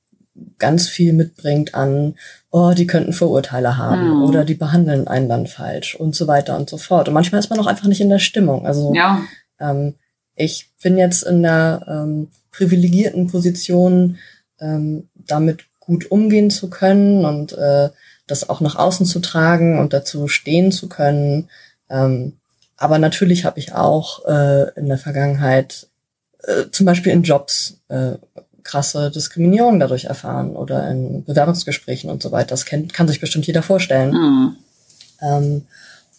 [SPEAKER 3] ganz viel mitbringt an, oh, die könnten Vorurteile haben mhm. oder die behandeln einen dann falsch und so weiter und so fort. Und manchmal ist man auch einfach nicht in der Stimmung. Also ja. ähm, ich bin jetzt in der ähm, privilegierten Position, ähm, damit gut umgehen zu können und äh, das auch nach außen zu tragen und dazu stehen zu können. Ähm, aber natürlich habe ich auch äh, in der Vergangenheit äh, zum Beispiel in Jobs äh, krasse Diskriminierung dadurch erfahren oder in Bewerbungsgesprächen und so weiter. Das kennt, kann sich bestimmt jeder vorstellen. Mhm. Ähm,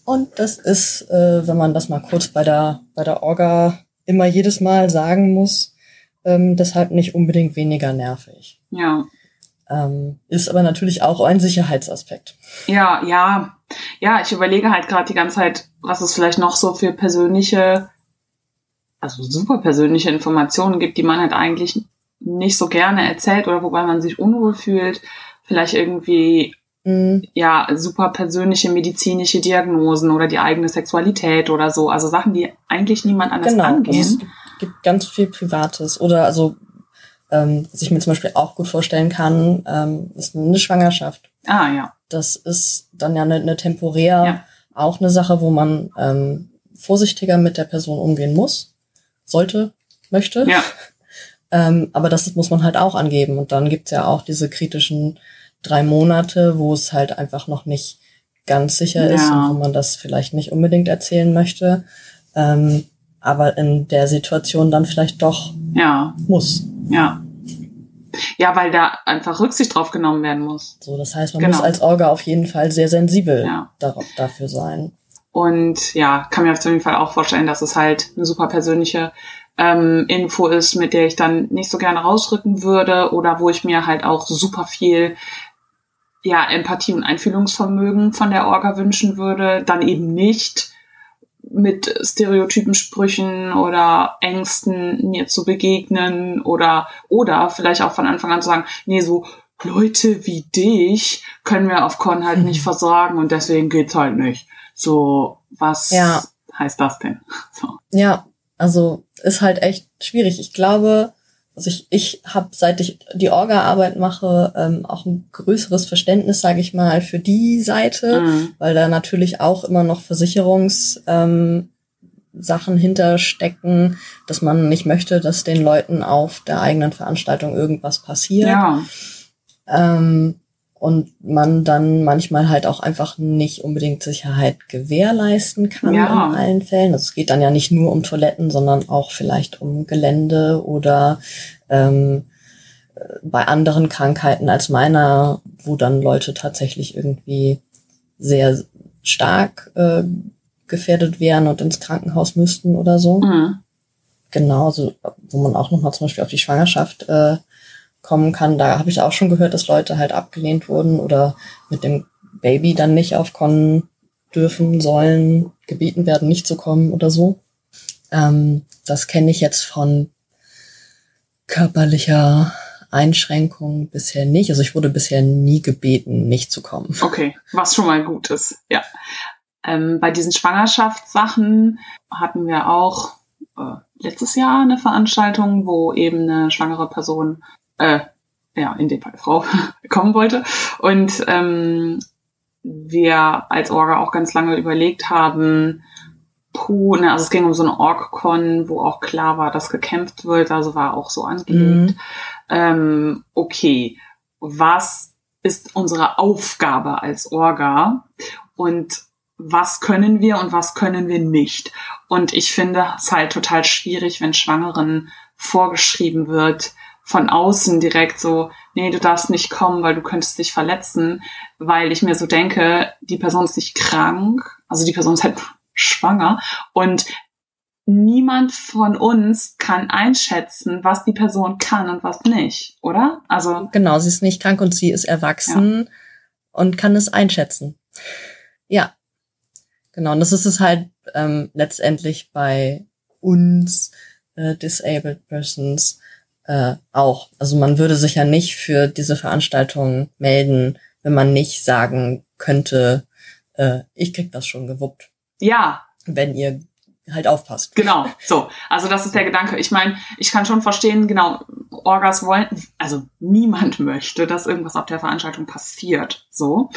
[SPEAKER 3] und das ist, äh, wenn man das mal kurz bei der, bei der Orga immer jedes Mal sagen muss, ähm, deshalb nicht unbedingt weniger nervig.
[SPEAKER 1] Ja.
[SPEAKER 3] Ähm, ist aber natürlich auch ein Sicherheitsaspekt.
[SPEAKER 1] Ja, ja. Ja, ich überlege halt gerade die ganze Zeit, was es vielleicht noch so für persönliche, also super persönliche Informationen gibt, die man halt eigentlich nicht so gerne erzählt oder wobei man sich unwohl fühlt. Vielleicht irgendwie mhm. ja super persönliche medizinische Diagnosen oder die eigene Sexualität oder so. Also Sachen, die eigentlich niemand anders genau, angehen
[SPEAKER 3] gibt ganz viel Privates. Oder also, ähm, was ich mir zum Beispiel auch gut vorstellen kann, ähm, ist eine Schwangerschaft.
[SPEAKER 1] Ah, ja.
[SPEAKER 3] Das ist dann ja eine, eine temporär ja. auch eine Sache, wo man ähm, vorsichtiger mit der Person umgehen muss, sollte, möchte.
[SPEAKER 1] Ja.
[SPEAKER 3] ähm, aber das muss man halt auch angeben. Und dann gibt's ja auch diese kritischen drei Monate, wo es halt einfach noch nicht ganz sicher ja. ist und wo man das vielleicht nicht unbedingt erzählen möchte. Ähm, aber in der Situation dann vielleicht doch
[SPEAKER 1] ja.
[SPEAKER 3] muss.
[SPEAKER 1] Ja. Ja, weil da einfach Rücksicht drauf genommen werden muss.
[SPEAKER 3] So, das heißt, man genau. muss als Orga auf jeden Fall sehr sensibel ja. darauf, dafür sein.
[SPEAKER 1] Und ja, kann mir auf jeden Fall auch vorstellen, dass es halt eine super persönliche ähm, Info ist, mit der ich dann nicht so gerne rausrücken würde oder wo ich mir halt auch super viel ja, Empathie und Einfühlungsvermögen von der Orga wünschen würde, dann eben nicht mit stereotypen Sprüchen oder Ängsten mir zu begegnen oder oder vielleicht auch von Anfang an zu sagen, nee, so Leute wie dich können wir auf Con halt nicht mhm. versorgen und deswegen geht's halt nicht. So, was ja. heißt das denn? So.
[SPEAKER 3] Ja, also ist halt echt schwierig. Ich glaube, also ich, ich habe, seit ich die Orga-Arbeit mache, ähm, auch ein größeres Verständnis, sage ich mal, für die Seite, mhm. weil da natürlich auch immer noch Versicherungs ähm, Sachen hinterstecken, dass man nicht möchte, dass den Leuten auf der eigenen Veranstaltung irgendwas passiert. Ja. Ähm, und man dann manchmal halt auch einfach nicht unbedingt Sicherheit gewährleisten kann ja. in allen Fällen. Also es geht dann ja nicht nur um Toiletten, sondern auch vielleicht um Gelände oder ähm, bei anderen Krankheiten als meiner, wo dann Leute tatsächlich irgendwie sehr stark äh, gefährdet wären und ins Krankenhaus müssten oder so. Mhm. Genau, so, wo man auch nochmal zum Beispiel auf die Schwangerschaft äh, kommen kann. Da habe ich auch schon gehört, dass Leute halt abgelehnt wurden oder mit dem Baby dann nicht aufkommen dürfen, sollen, gebeten werden, nicht zu kommen oder so. Ähm, das kenne ich jetzt von körperlicher Einschränkung bisher nicht. Also ich wurde bisher nie gebeten, nicht zu kommen.
[SPEAKER 1] Okay, was schon mal gut ist, ja. Ähm, bei diesen Schwangerschaftssachen hatten wir auch äh, letztes Jahr eine Veranstaltung, wo eben eine schwangere Person äh, ja, in dem Fall Frau, kommen wollte. Und ähm, wir als Orga auch ganz lange überlegt haben, puh, ne, also es ging um so eine Org-Con, wo auch klar war, dass gekämpft wird, also war auch so angelegt. Mhm. Ähm, okay, was ist unsere Aufgabe als Orga und was können wir und was können wir nicht? Und ich finde es halt total schwierig, wenn Schwangeren vorgeschrieben wird, von außen direkt so, nee, du darfst nicht kommen, weil du könntest dich verletzen, weil ich mir so denke, die Person ist nicht krank, also die Person ist halt schwanger und niemand von uns kann einschätzen, was die Person kann und was nicht, oder?
[SPEAKER 3] Also genau, sie ist nicht krank und sie ist erwachsen ja. und kann es einschätzen. Ja, genau. Und das ist es halt ähm, letztendlich bei uns äh, disabled persons äh, auch. Also man würde sich ja nicht für diese Veranstaltung melden, wenn man nicht sagen könnte, äh, ich krieg das schon gewuppt.
[SPEAKER 1] Ja.
[SPEAKER 3] Wenn ihr halt aufpasst.
[SPEAKER 1] Genau, so. Also das ist der Gedanke. Ich meine, ich kann schon verstehen, genau, Orgas wollen, also niemand möchte, dass irgendwas auf der Veranstaltung passiert, so.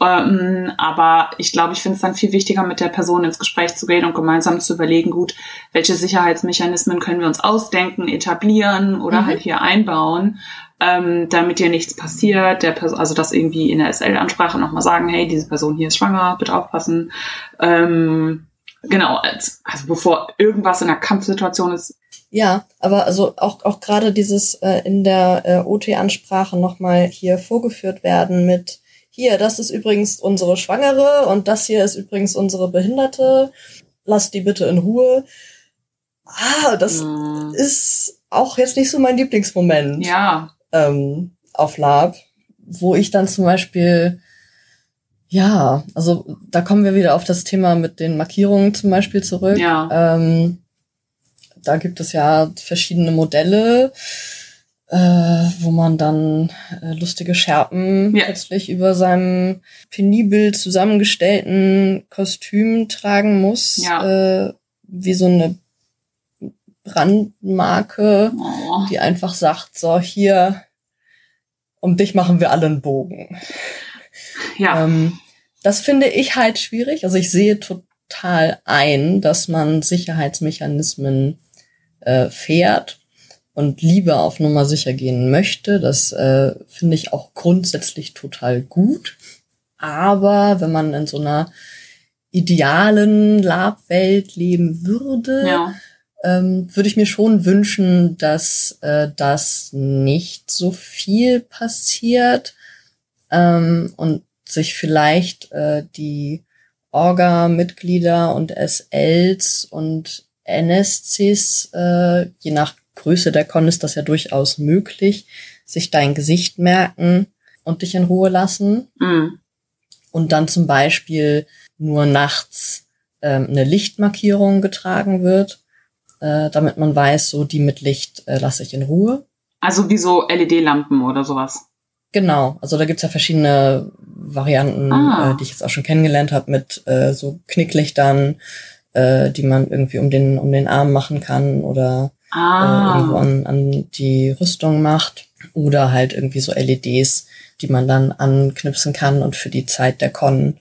[SPEAKER 1] Ähm, aber ich glaube, ich finde es dann viel wichtiger, mit der Person ins Gespräch zu gehen und gemeinsam zu überlegen, gut, welche Sicherheitsmechanismen können wir uns ausdenken, etablieren oder mhm. halt hier einbauen, ähm, damit hier nichts passiert. Der Person, also das irgendwie in der SL-Ansprache nochmal sagen, hey, diese Person hier ist schwanger, bitte aufpassen. Ähm, genau, als, also bevor irgendwas in einer Kampfsituation ist,
[SPEAKER 3] ja, aber also auch, auch gerade dieses äh, in der äh, OT-Ansprache nochmal hier vorgeführt werden mit hier, das ist übrigens unsere Schwangere und das hier ist übrigens unsere Behinderte. Lasst die bitte in Ruhe. Ah, das mhm. ist auch jetzt nicht so mein Lieblingsmoment.
[SPEAKER 1] Ja.
[SPEAKER 3] Ähm, auf Lab, wo ich dann zum Beispiel, ja, also da kommen wir wieder auf das Thema mit den Markierungen zum Beispiel zurück. Ja. Ähm, da gibt es ja verschiedene Modelle äh, wo man dann äh, lustige Scherpen ja. plötzlich über seinem penibel zusammengestellten Kostüm tragen muss, ja. äh, wie so eine Brandmarke, oh. die einfach sagt, so hier, um dich machen wir alle einen Bogen. Ja. Ähm, das finde ich halt schwierig. Also ich sehe total ein, dass man Sicherheitsmechanismen äh, fährt und lieber auf Nummer sicher gehen möchte. Das äh, finde ich auch grundsätzlich total gut. Aber wenn man in so einer idealen Lab-Welt leben würde, ja. ähm, würde ich mir schon wünschen, dass äh, das nicht so viel passiert ähm, und sich vielleicht äh, die Orga-Mitglieder und SLs und NSCs, äh, je nach Größe der Con ist das ja durchaus möglich, sich dein Gesicht merken und dich in Ruhe lassen. Mhm. Und dann zum Beispiel nur nachts ähm, eine Lichtmarkierung getragen wird, äh, damit man weiß, so die mit Licht äh, lasse ich in Ruhe.
[SPEAKER 1] Also wie so LED-Lampen oder sowas.
[SPEAKER 3] Genau, also da gibt's ja verschiedene Varianten, ah. äh, die ich jetzt auch schon kennengelernt habe, mit äh, so Knicklichtern, äh, die man irgendwie um den, um den Arm machen kann oder ah. äh, irgendwo an, an die Rüstung macht. Oder halt irgendwie so LEDs, die man dann anknipsen kann und für die Zeit der Con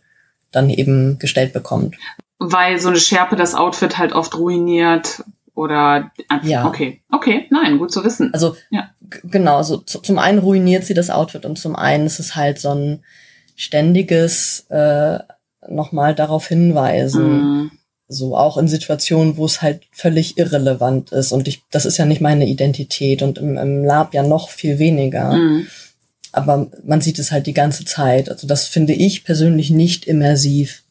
[SPEAKER 3] dann eben gestellt bekommt.
[SPEAKER 1] Weil so eine Schärpe das Outfit halt oft ruiniert oder
[SPEAKER 3] ja.
[SPEAKER 1] okay, okay, nein, gut zu wissen.
[SPEAKER 3] Also ja. genau, so zum einen ruiniert sie das Outfit und zum einen ist es halt so ein ständiges äh, nochmal darauf hinweisen. Mm. So auch in Situationen, wo es halt völlig irrelevant ist. Und ich, das ist ja nicht meine Identität und im, im Lab ja noch viel weniger. Mm. Aber man sieht es halt die ganze Zeit. Also das finde ich persönlich nicht immersiv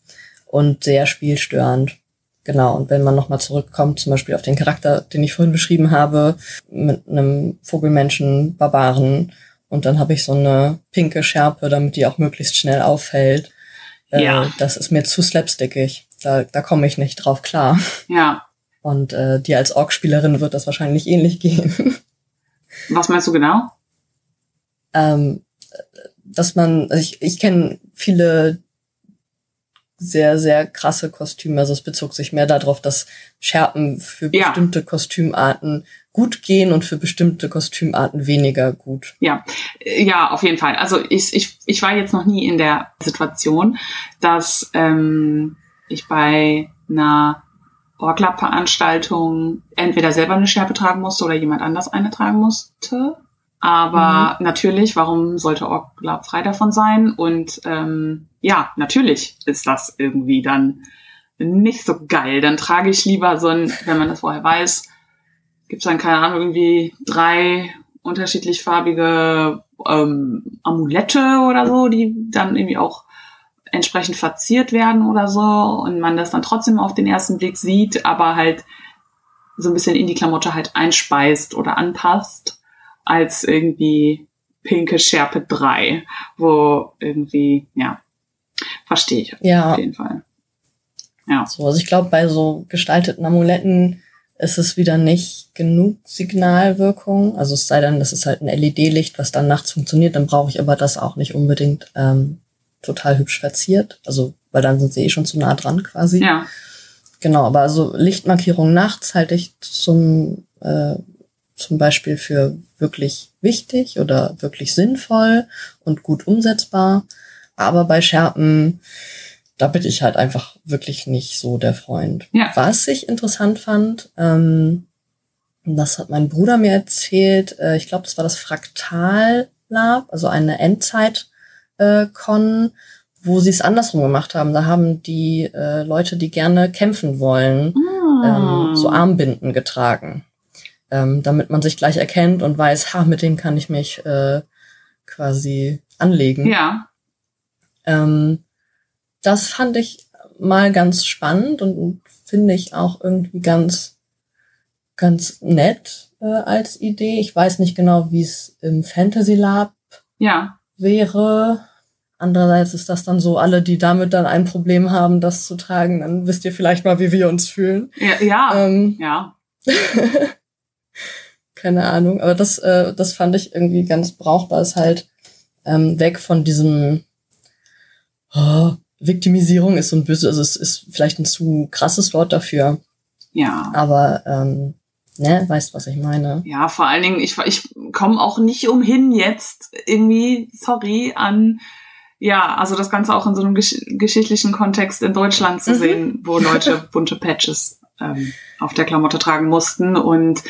[SPEAKER 3] und sehr spielstörend. Genau, und wenn man nochmal zurückkommt, zum Beispiel auf den Charakter, den ich vorhin beschrieben habe, mit einem Vogelmenschen, Barbaren, und dann habe ich so eine pinke Schärpe, damit die auch möglichst schnell auffällt. Äh, ja. Das ist mir zu slapstickig. Da, da komme ich nicht drauf klar.
[SPEAKER 1] Ja.
[SPEAKER 3] Und äh, dir als Org-Spielerin wird das wahrscheinlich ähnlich gehen.
[SPEAKER 1] Was meinst du genau?
[SPEAKER 3] Ähm, dass man, also ich, ich kenne viele sehr, sehr krasse Kostüme. Also es bezog sich mehr darauf, dass Schärpen für ja. bestimmte Kostümarten gut gehen und für bestimmte Kostümarten weniger gut.
[SPEAKER 1] Ja, ja, auf jeden Fall. Also ich, ich, ich war jetzt noch nie in der Situation, dass ähm, ich bei einer Orglab-Veranstaltung entweder selber eine Schärpe tragen musste oder jemand anders eine tragen musste. Aber mhm. natürlich, warum sollte Orglab frei davon sein? Und ähm, ja, natürlich ist das irgendwie dann nicht so geil. Dann trage ich lieber so ein, wenn man das vorher weiß, gibt es dann, keine Ahnung, irgendwie drei unterschiedlich farbige ähm, Amulette oder so, die dann irgendwie auch entsprechend verziert werden oder so und man das dann trotzdem auf den ersten Blick sieht, aber halt so ein bisschen in die Klamotte halt einspeist oder anpasst, als irgendwie pinke Schärpe 3, wo irgendwie, ja, verstehe ich
[SPEAKER 3] ja.
[SPEAKER 1] auf jeden Fall.
[SPEAKER 3] Ja. So, also ich glaube, bei so gestalteten Amuletten ist es wieder nicht genug Signalwirkung. Also es sei denn, das ist halt ein LED-Licht, was dann nachts funktioniert, dann brauche ich aber das auch nicht unbedingt ähm, total hübsch verziert. Also, weil dann sind sie eh schon zu nah dran quasi.
[SPEAKER 1] Ja.
[SPEAKER 3] Genau, aber also Lichtmarkierung nachts halte ich zum, äh, zum Beispiel für wirklich wichtig oder wirklich sinnvoll und gut umsetzbar. Aber bei Schärpen da bin ich halt einfach wirklich nicht so der Freund.
[SPEAKER 1] Ja.
[SPEAKER 3] Was ich interessant fand, ähm, das hat mein Bruder mir erzählt, äh, ich glaube, das war das Fraktal Lab, also eine Endzeit-Con, äh, wo sie es andersrum gemacht haben. Da haben die äh, Leute, die gerne kämpfen wollen, mm. ähm, so Armbinden getragen. Ähm, damit man sich gleich erkennt und weiß, ha, mit dem kann ich mich äh, quasi anlegen.
[SPEAKER 1] Ja.
[SPEAKER 3] Ähm, das fand ich mal ganz spannend und finde ich auch irgendwie ganz, ganz nett äh, als Idee. Ich weiß nicht genau, wie es im Fantasy Lab
[SPEAKER 1] ja.
[SPEAKER 3] Wäre. Andererseits ist das dann so, alle, die damit dann ein Problem haben, das zu tragen, dann wisst ihr vielleicht mal, wie wir uns fühlen.
[SPEAKER 1] Ja, ja. Ähm, ja.
[SPEAKER 3] keine Ahnung, aber das, äh, das fand ich irgendwie ganz brauchbar, ist halt ähm, weg von diesem, oh, Viktimisierung ist so ein böse, also es ist vielleicht ein zu krasses Wort dafür.
[SPEAKER 1] Ja.
[SPEAKER 3] Aber ähm, ne, weißt was ich meine.
[SPEAKER 1] Ja, vor allen Dingen, ich, ich komme auch nicht umhin jetzt irgendwie, sorry, an ja, also das Ganze auch in so einem gesch geschichtlichen Kontext in Deutschland zu mhm. sehen, wo Leute bunte Patches ähm, auf der Klamotte tragen mussten und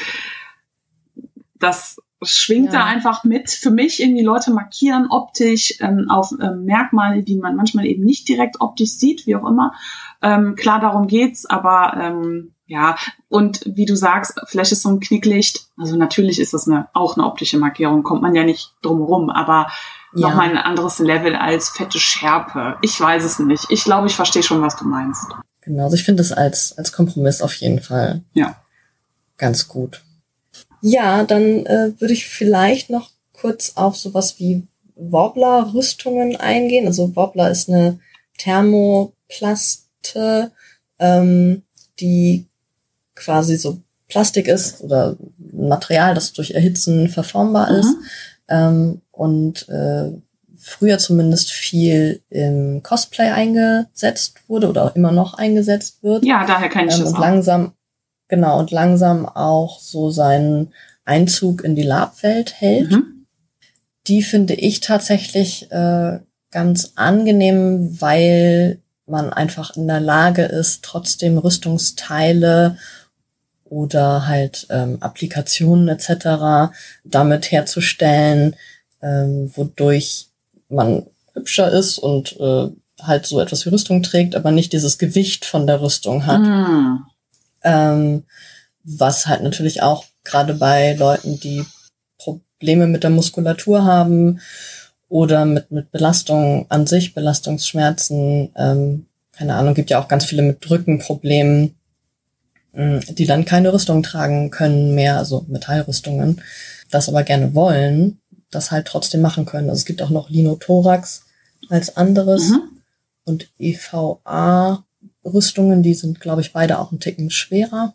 [SPEAKER 1] das schwingt ja. da einfach mit. Für mich irgendwie Leute markieren optisch ähm, auf ähm, Merkmale, die man manchmal eben nicht direkt optisch sieht, wie auch immer. Ähm, klar, darum geht's, aber ähm, ja, und wie du sagst, vielleicht ist so ein Knicklicht, also natürlich ist das eine, auch eine optische Markierung, kommt man ja nicht drum rum, aber ja. nochmal ein anderes Level als fette Schärpe. Ich weiß es nicht. Ich glaube, ich verstehe schon, was du meinst.
[SPEAKER 3] Genau, also ich finde es als, als Kompromiss auf jeden Fall
[SPEAKER 1] ja.
[SPEAKER 3] ganz gut. Ja, dann äh, würde ich vielleicht noch kurz auf sowas wie Wobbler-Rüstungen eingehen. Also Wobbler ist eine Thermoplaste, ähm, die quasi so Plastik ist oder Material, das durch Erhitzen verformbar mhm. ist ähm, und äh, früher zumindest viel im Cosplay eingesetzt wurde oder auch immer noch eingesetzt wird.
[SPEAKER 1] Ja, daher kann ich ähm, das
[SPEAKER 3] und auch. langsam Genau, und langsam auch so seinen Einzug in die Labwelt hält. Mhm. Die finde ich tatsächlich äh, ganz angenehm, weil man einfach in der Lage ist, trotzdem Rüstungsteile oder halt ähm, Applikationen etc. damit herzustellen, ähm, wodurch man hübscher ist und äh, halt so etwas wie Rüstung trägt, aber nicht dieses Gewicht von der Rüstung hat. Mm. Ähm, was halt natürlich auch gerade bei Leuten, die Probleme mit der Muskulatur haben oder mit, mit Belastung an sich, Belastungsschmerzen, ähm, keine Ahnung, gibt ja auch ganz viele mit Rückenproblemen, die dann keine Rüstung tragen können mehr, also Metallrüstungen, das aber gerne wollen, das halt trotzdem machen können. Also es gibt auch noch Linothorax als anderes mhm. und EVA-Rüstungen, die sind, glaube ich, beide auch ein Ticken schwerer,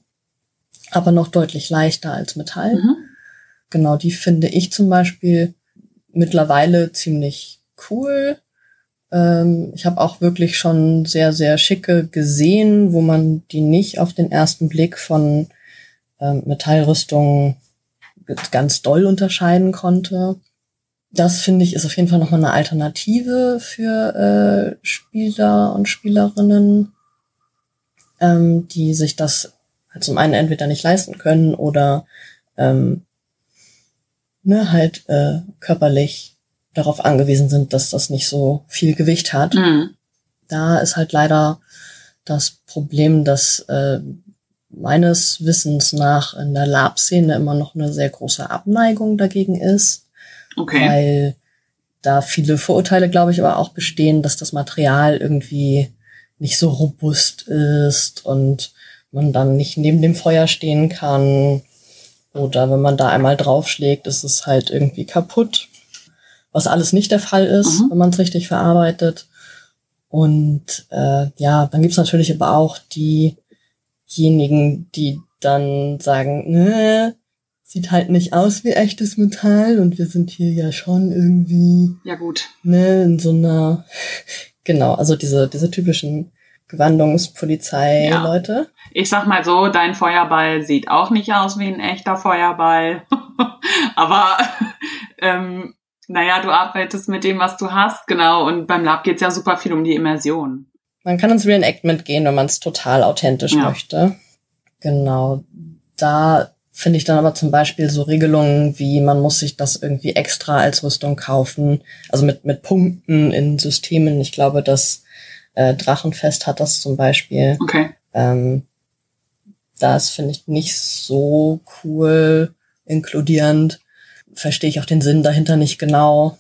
[SPEAKER 3] aber noch deutlich leichter als Metall. Mhm. Genau, die finde ich zum Beispiel mittlerweile ziemlich cool. Ähm, ich habe auch wirklich schon sehr, sehr schicke gesehen, wo man die nicht auf den ersten Blick von ähm, Metallrüstungen ganz doll unterscheiden konnte. Das finde ich ist auf jeden Fall nochmal eine Alternative für äh, Spieler und Spielerinnen, ähm, die sich das halt zum einen entweder nicht leisten können oder ähm, ne, halt äh, körperlich darauf angewiesen sind, dass das nicht so viel Gewicht hat. Mhm. Da ist halt leider das Problem, dass äh, meines Wissens nach in der Lab-Szene immer noch eine sehr große Abneigung dagegen ist. Okay. Weil da viele Vorurteile, glaube ich, aber auch bestehen, dass das Material irgendwie nicht so robust ist und man dann nicht neben dem Feuer stehen kann oder wenn man da einmal draufschlägt, ist es halt irgendwie kaputt. Was alles nicht der Fall ist, mhm. wenn man es richtig verarbeitet. Und äh, ja, dann gibt's natürlich aber auch diejenigen, die dann sagen, ne, sieht halt nicht aus wie echtes Metall und wir sind hier ja schon irgendwie.
[SPEAKER 1] Ja, gut.
[SPEAKER 3] Ne, in so einer, genau, also diese, diese typischen Gewandungspolizei-Leute. Ja.
[SPEAKER 1] Ich sag mal so, dein Feuerball sieht auch nicht aus wie ein echter Feuerball. Aber ähm, naja, du arbeitest mit dem, was du hast, genau. Und beim Lab geht's ja super viel um die Immersion.
[SPEAKER 3] Man kann ins Reenactment gehen, wenn man es total authentisch ja. möchte. Genau. Da finde ich dann aber zum Beispiel so Regelungen wie, man muss sich das irgendwie extra als Rüstung kaufen. Also mit, mit Punkten in Systemen. Ich glaube, dass äh, Drachenfest hat das zum Beispiel.
[SPEAKER 1] Okay.
[SPEAKER 3] Ähm, das finde ich nicht so cool, inkludierend. Verstehe ich auch den Sinn dahinter nicht genau.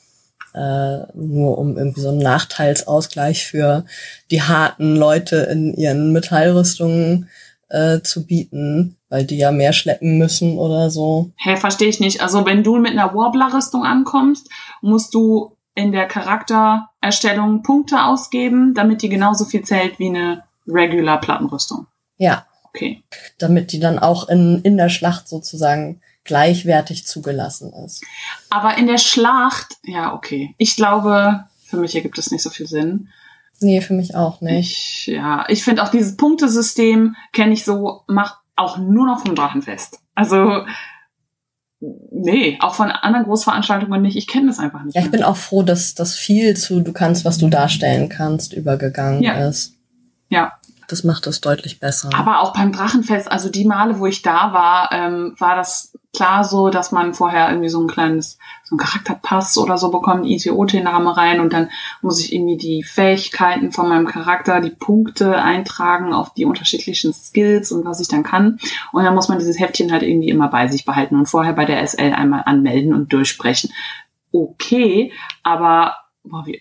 [SPEAKER 3] Äh, nur um irgendwie so einen Nachteilsausgleich für die harten Leute in ihren Metallrüstungen äh, zu bieten, weil die ja mehr schleppen müssen oder so.
[SPEAKER 1] Hä, hey, verstehe ich nicht. Also wenn du mit einer Warbler-Rüstung ankommst, musst du in der Charaktererstellung Punkte ausgeben, damit die genauso viel zählt wie eine regular Plattenrüstung.
[SPEAKER 3] Ja.
[SPEAKER 1] Okay.
[SPEAKER 3] Damit die dann auch in, in der Schlacht sozusagen gleichwertig zugelassen ist.
[SPEAKER 1] Aber in der Schlacht, ja, okay. Ich glaube, für mich ergibt es nicht so viel Sinn.
[SPEAKER 3] Nee, für mich auch nicht.
[SPEAKER 1] Ich, ja, ich finde auch dieses Punktesystem kenne ich so, macht auch nur noch vom Drachenfest. Also nee, auch von anderen Großveranstaltungen nicht. Ich kenne das einfach nicht.
[SPEAKER 3] Ja, ich bin auch froh, dass das viel zu du kannst, was du darstellen kannst, übergegangen ja. ist.
[SPEAKER 1] Ja.
[SPEAKER 3] Das macht es deutlich besser.
[SPEAKER 1] Aber auch beim Drachenfest, also die Male, wo ich da war, ähm, war das klar so, dass man vorher irgendwie so ein kleines, so ein Charakterpass oder so bekommt, ICOT-Name rein und dann muss ich irgendwie die Fähigkeiten von meinem Charakter, die Punkte eintragen auf die unterschiedlichen Skills und was ich dann kann. Und dann muss man dieses Heftchen halt irgendwie immer bei sich behalten und vorher bei der SL einmal anmelden und durchsprechen. Okay, aber boah, wie,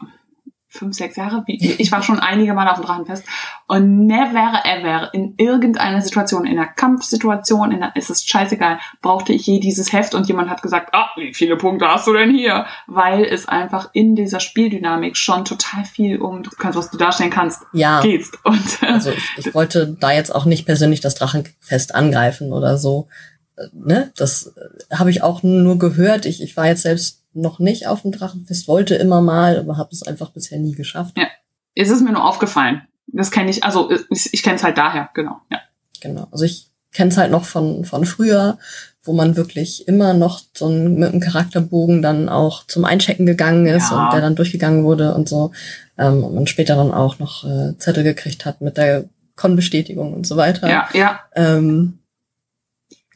[SPEAKER 1] fünf, sechs Jahre. Ich war schon einige Mal auf dem Drachenfest und never ever in irgendeiner Situation, in einer Kampfsituation, in einer, ist es scheißegal, brauchte ich je dieses Heft und jemand hat gesagt, ah, wie viele Punkte hast du denn hier? Weil es einfach in dieser Spieldynamik schon total viel um, du kannst, was du darstellen kannst,
[SPEAKER 3] ja.
[SPEAKER 1] geht's.
[SPEAKER 3] Und, also ich, ich wollte da jetzt auch nicht persönlich das Drachenfest angreifen oder so. Äh, ne? Das äh, habe ich auch nur gehört. Ich, ich war jetzt selbst noch nicht auf dem Drachenfest, wollte immer mal, aber habe es einfach bisher nie geschafft.
[SPEAKER 1] Ja, es ist mir nur aufgefallen. Das kenne ich, also ich, ich kenne es halt daher, genau, ja.
[SPEAKER 3] Genau, also ich kenne es halt noch von, von früher, wo man wirklich immer noch so ein, mit einem Charakterbogen dann auch zum Einchecken gegangen ist
[SPEAKER 1] Ja.
[SPEAKER 3] und der dann durchgegangen wurde und so. Ähm, und man später dann auch noch äh, Zettel gekriegt hat mit der Con-Bestätigung und so weiter.
[SPEAKER 1] Ja, ja.
[SPEAKER 3] Ähm,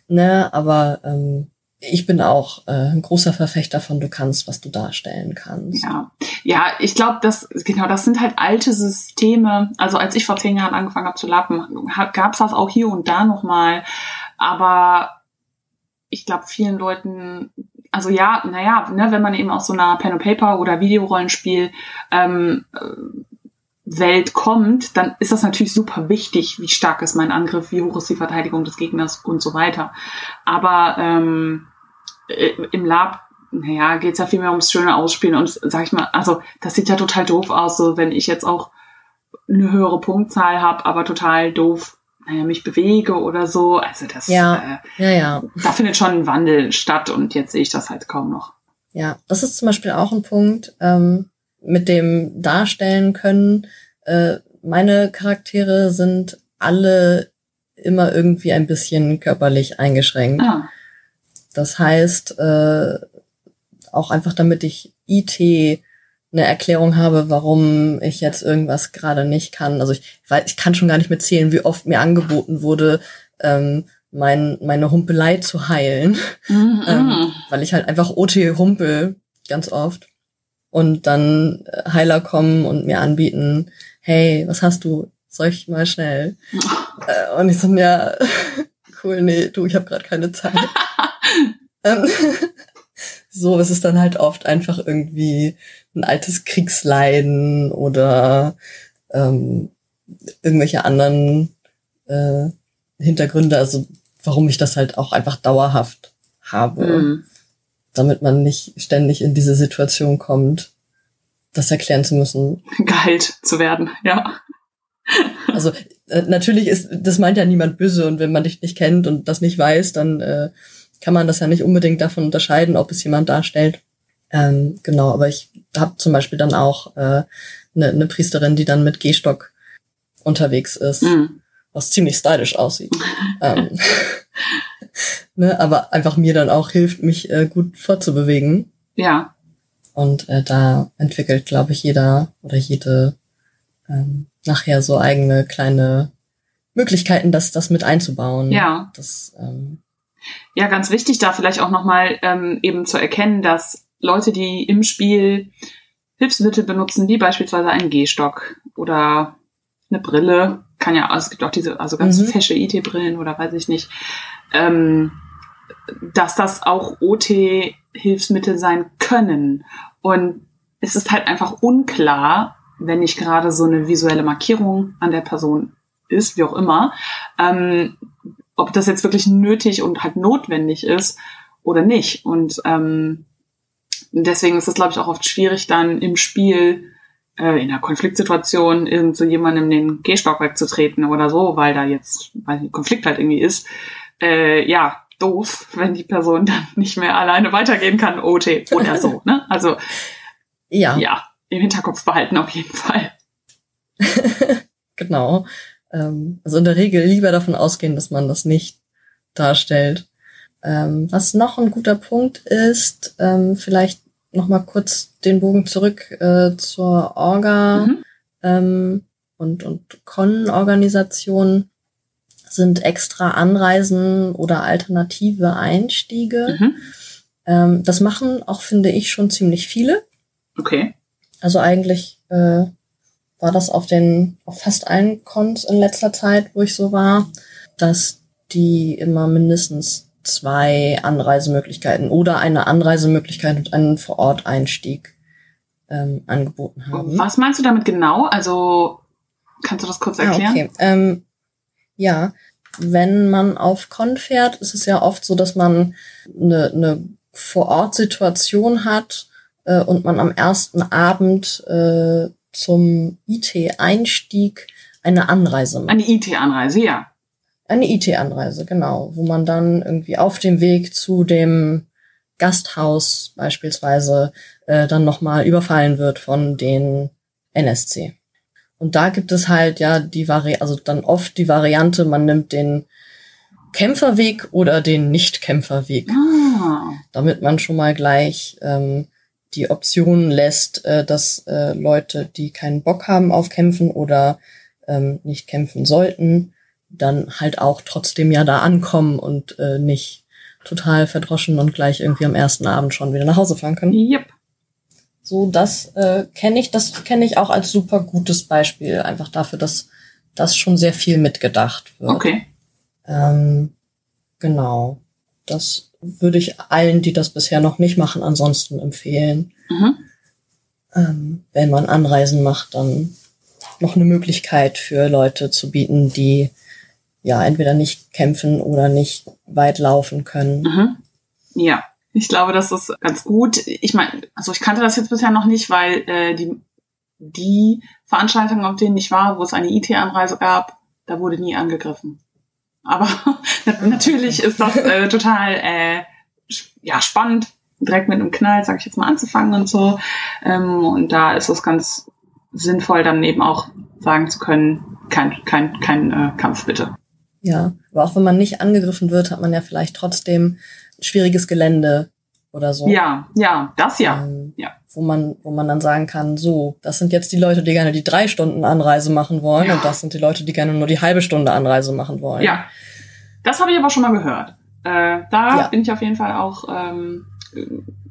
[SPEAKER 3] ne, aber ähm, ich bin auch äh, ein großer Verfechter von du kannst, was du darstellen kannst.
[SPEAKER 1] Ja, ja ich glaube, das genau, das sind halt alte Systeme. Also als ich vor zehn Jahren angefangen habe zu lappen, gab es das auch hier und da noch mal. Aber ich glaube, vielen Leuten, also ja, naja, ne, wenn man eben aus so einer Pen and Paper oder Videorollenspiel ähm, äh, Welt kommt, dann ist das natürlich super wichtig, wie stark ist mein Angriff, wie hoch ist die Verteidigung des Gegners und so weiter. Aber ähm, äh, im Lab, naja, geht's ja viel mehr ums schöne Ausspielen und sag ich mal, also das sieht ja total doof aus, so wenn ich jetzt auch eine höhere Punktzahl habe, aber total doof, naja, mich bewege oder so. Also das,
[SPEAKER 3] Ja.
[SPEAKER 1] äh,
[SPEAKER 3] Ja, ja.
[SPEAKER 1] da findet schon ein Wandel statt und jetzt sehe ich das halt kaum noch.
[SPEAKER 3] Ja, das ist zum Beispiel auch ein Punkt, ähm, mit dem darstellen können. Äh, meine Charaktere sind alle immer irgendwie ein bisschen körperlich eingeschränkt.
[SPEAKER 1] Ah,
[SPEAKER 3] Das heißt, äh, auch einfach damit ich IT eine Erklärung habe, warum ich jetzt irgendwas gerade nicht kann. Also ich weiß, ich kann schon gar nicht mehr zählen, wie oft mir angeboten wurde, ähm, mein, meine Humpelei zu heilen,
[SPEAKER 1] mhm.
[SPEAKER 3] ähm, weil ich halt einfach OT humpel ganz oft. Und dann äh, Heiler kommen und mir anbieten, hey, was hast du? Soll ich mal schnell? Äh, und ich so, ja, cool, nee, du, ich habe gerade keine Zeit. ähm, so, es ist dann halt oft einfach irgendwie ein altes Kriegsleiden oder ähm, irgendwelche anderen äh, Hintergründe, also warum ich das halt auch einfach dauerhaft habe,
[SPEAKER 1] Mhm.
[SPEAKER 3] damit man nicht ständig in diese Situation kommt, das erklären zu müssen.
[SPEAKER 1] geheilt zu werden, ja.
[SPEAKER 3] Also äh, natürlich ist, das meint ja niemand böse und wenn man dich nicht kennt und das nicht weiß, dann äh, kann man das ja nicht unbedingt davon unterscheiden, ob es jemand darstellt. Ähm, genau, aber ich habe zum Beispiel dann auch eine äh, ne, ne Priesterin, die dann mit Gehstock unterwegs ist,
[SPEAKER 1] Mhm.
[SPEAKER 3] was ziemlich stylisch aussieht. ähm, ne, aber einfach mir dann auch hilft, mich äh, gut fortzubewegen.
[SPEAKER 1] Ja,
[SPEAKER 3] Und äh, da entwickelt, glaube ich, jeder oder jede ähm, nachher so eigene kleine Möglichkeiten, das, das mit einzubauen.
[SPEAKER 1] ja.
[SPEAKER 3] Das, ähm,
[SPEAKER 1] Ja, ganz wichtig da vielleicht auch nochmal ähm, eben zu erkennen, dass Leute, die im Spiel Hilfsmittel benutzen, wie beispielsweise einen Gehstock oder eine Brille, kann ja, also es gibt auch diese, also ganz
[SPEAKER 3] Mhm.
[SPEAKER 1] fesche IT-Brillen oder weiß ich nicht, ähm, dass das auch OT-Hilfsmittel sein können. Und es ist halt einfach unklar, wenn nicht gerade so eine visuelle Markierung an der Person ist, wie auch immer, ähm, ob das jetzt wirklich nötig und halt notwendig ist oder nicht. Und ähm, deswegen ist es, glaube ich, auch oft schwierig, dann im Spiel äh, in einer Konfliktsituation irgend so jemandem den Gehstock wegzutreten oder so, weil da jetzt weil ein Konflikt halt irgendwie ist. Äh, ja, doof, wenn die Person dann nicht mehr alleine weitergehen kann, OT oder so. Ne? Also
[SPEAKER 3] ja,
[SPEAKER 1] ja, im Hinterkopf behalten auf jeden Fall.
[SPEAKER 3] genau. Ähm, also in der Regel lieber davon ausgehen, dass man das nicht darstellt. Ähm, was noch ein guter Punkt ist, ähm, vielleicht noch mal kurz den Bogen zurück äh, zur Orga
[SPEAKER 1] Mhm.
[SPEAKER 3] ähm, und, und Con-Organisation sind extra Anreisen oder alternative Einstiege.
[SPEAKER 1] Mhm.
[SPEAKER 3] Ähm, das machen auch, finde ich, schon ziemlich viele.
[SPEAKER 1] Okay.
[SPEAKER 3] Also eigentlich äh, war das auf den auf fast allen Cons in letzter Zeit, wo ich so war, dass die immer mindestens zwei Anreisemöglichkeiten oder eine Anreisemöglichkeit und einen Vorort-Einstieg ähm, angeboten haben.
[SPEAKER 1] Was meinst du damit genau? Also kannst du das kurz
[SPEAKER 3] Ah,
[SPEAKER 1] erklären?
[SPEAKER 3] okay. Ähm, ja, wenn man auf Con fährt, ist es ja oft so, dass man eine, eine Vor-Ort-Situation hat äh, und man am ersten Abend äh, zum IT-Einstieg eine Anreise macht.
[SPEAKER 1] Eine IT-Anreise, ja.
[SPEAKER 3] Eine IT-Anreise, genau, wo man dann irgendwie auf dem Weg zu dem Gasthaus beispielsweise äh, dann nochmal überfallen wird von den NSC. Und da gibt es halt ja die Vari also dann oft die Variante, man nimmt den Kämpferweg oder den Nicht-Kämpferweg.
[SPEAKER 1] Ah.
[SPEAKER 3] Damit man schon mal gleich ähm, die Option lässt, äh, dass äh, Leute, die keinen Bock haben auf Kämpfen oder ähm, nicht kämpfen sollten, dann halt auch trotzdem ja da ankommen und äh, nicht total verdroschen und gleich irgendwie am ersten Abend schon wieder nach Hause fahren können.
[SPEAKER 1] Yep.
[SPEAKER 3] So, das äh, kenne ich, das kenne ich auch als super gutes Beispiel, einfach dafür, dass das schon sehr viel mitgedacht wird.
[SPEAKER 1] Okay.
[SPEAKER 3] Ähm, genau. Das würde ich allen, die das bisher noch nicht machen, ansonsten empfehlen.
[SPEAKER 1] Mhm.
[SPEAKER 3] Ähm, wenn man Anreisen macht, dann noch eine Möglichkeit für Leute zu bieten, die ja entweder nicht kämpfen oder nicht weit laufen können.
[SPEAKER 1] Mhm. Ja, ich glaube, das ist ganz gut. Ich meine, also ich kannte das jetzt bisher noch nicht, weil äh, die, die Veranstaltungen, auf denen ich war, wo es eine IT-Anreise gab, da wurde nie angegriffen. Aber natürlich ist das äh, total äh, ja, spannend, direkt mit einem Knall, sag ich jetzt mal, anzufangen und so. Ähm, und da ist es ganz sinnvoll, dann eben auch sagen zu können, kein, kein, kein äh, Kampf bitte.
[SPEAKER 3] Ja, aber auch wenn man nicht angegriffen wird, hat man ja vielleicht trotzdem schwieriges Gelände oder so.
[SPEAKER 1] Ja, ja, das ja.
[SPEAKER 3] Ähm,
[SPEAKER 1] Ja.
[SPEAKER 3] Wo man, wo man dann sagen kann, so, das sind jetzt die Leute, die gerne die drei Stunden Anreise machen wollen
[SPEAKER 1] Ja.
[SPEAKER 3] und das sind die Leute, die gerne nur die halbe Stunde Anreise machen wollen.
[SPEAKER 1] Ja, das habe ich aber schon mal gehört. Äh, da
[SPEAKER 3] Ja.
[SPEAKER 1] bin ich auf jeden Fall auch ähm,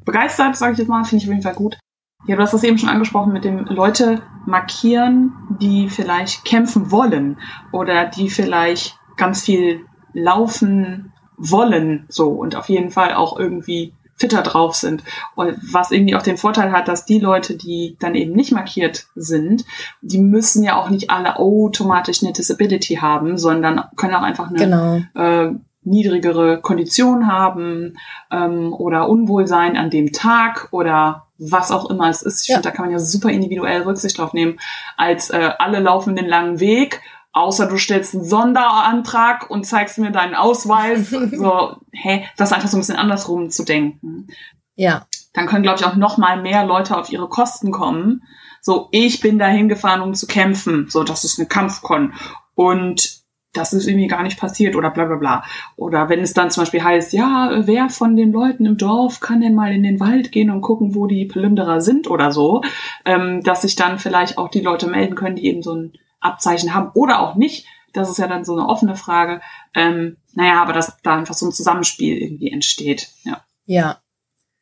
[SPEAKER 1] begeistert, sage ich jetzt mal, finde ich auf jeden Fall gut. Ja, du hast das eben schon angesprochen mit dem Leute markieren, die vielleicht kämpfen wollen oder die vielleicht ganz viel laufen wollen, so und auf jeden Fall auch irgendwie fitter drauf sind. Und was irgendwie auch den Vorteil hat, dass die Leute, die dann eben nicht markiert sind, die müssen ja auch nicht alle automatisch eine Disability haben, sondern können auch einfach eine
[SPEAKER 3] Genau.
[SPEAKER 1] äh, niedrigere Kondition haben ähm, oder Unwohlsein an dem Tag oder was auch immer es ist. Ich
[SPEAKER 3] Ja.
[SPEAKER 1] finde, da kann man ja super individuell Rücksicht drauf nehmen, als äh, alle laufen den langen Weg, außer du stellst einen Sonderantrag und zeigst mir deinen Ausweis. so, hä, das ist einfach so ein bisschen andersrum zu denken
[SPEAKER 3] Ja,
[SPEAKER 1] dann können, glaube ich, auch noch mal mehr Leute auf ihre Kosten kommen. So, ich bin da hingefahren, um zu kämpfen. So, das ist eine Kampfkon. Und das ist irgendwie gar nicht passiert oder bla bla bla. Oder wenn es dann zum Beispiel heißt, ja, wer von den Leuten im Dorf kann denn mal in den Wald gehen und gucken, wo die Plünderer sind oder so, ähm, dass sich dann vielleicht auch die Leute melden können, die eben so ein Abzeichen haben oder auch nicht. Das ist ja dann so eine offene Frage. Ähm, naja, aber dass da einfach so ein Zusammenspiel irgendwie entsteht. Ja.
[SPEAKER 3] ja.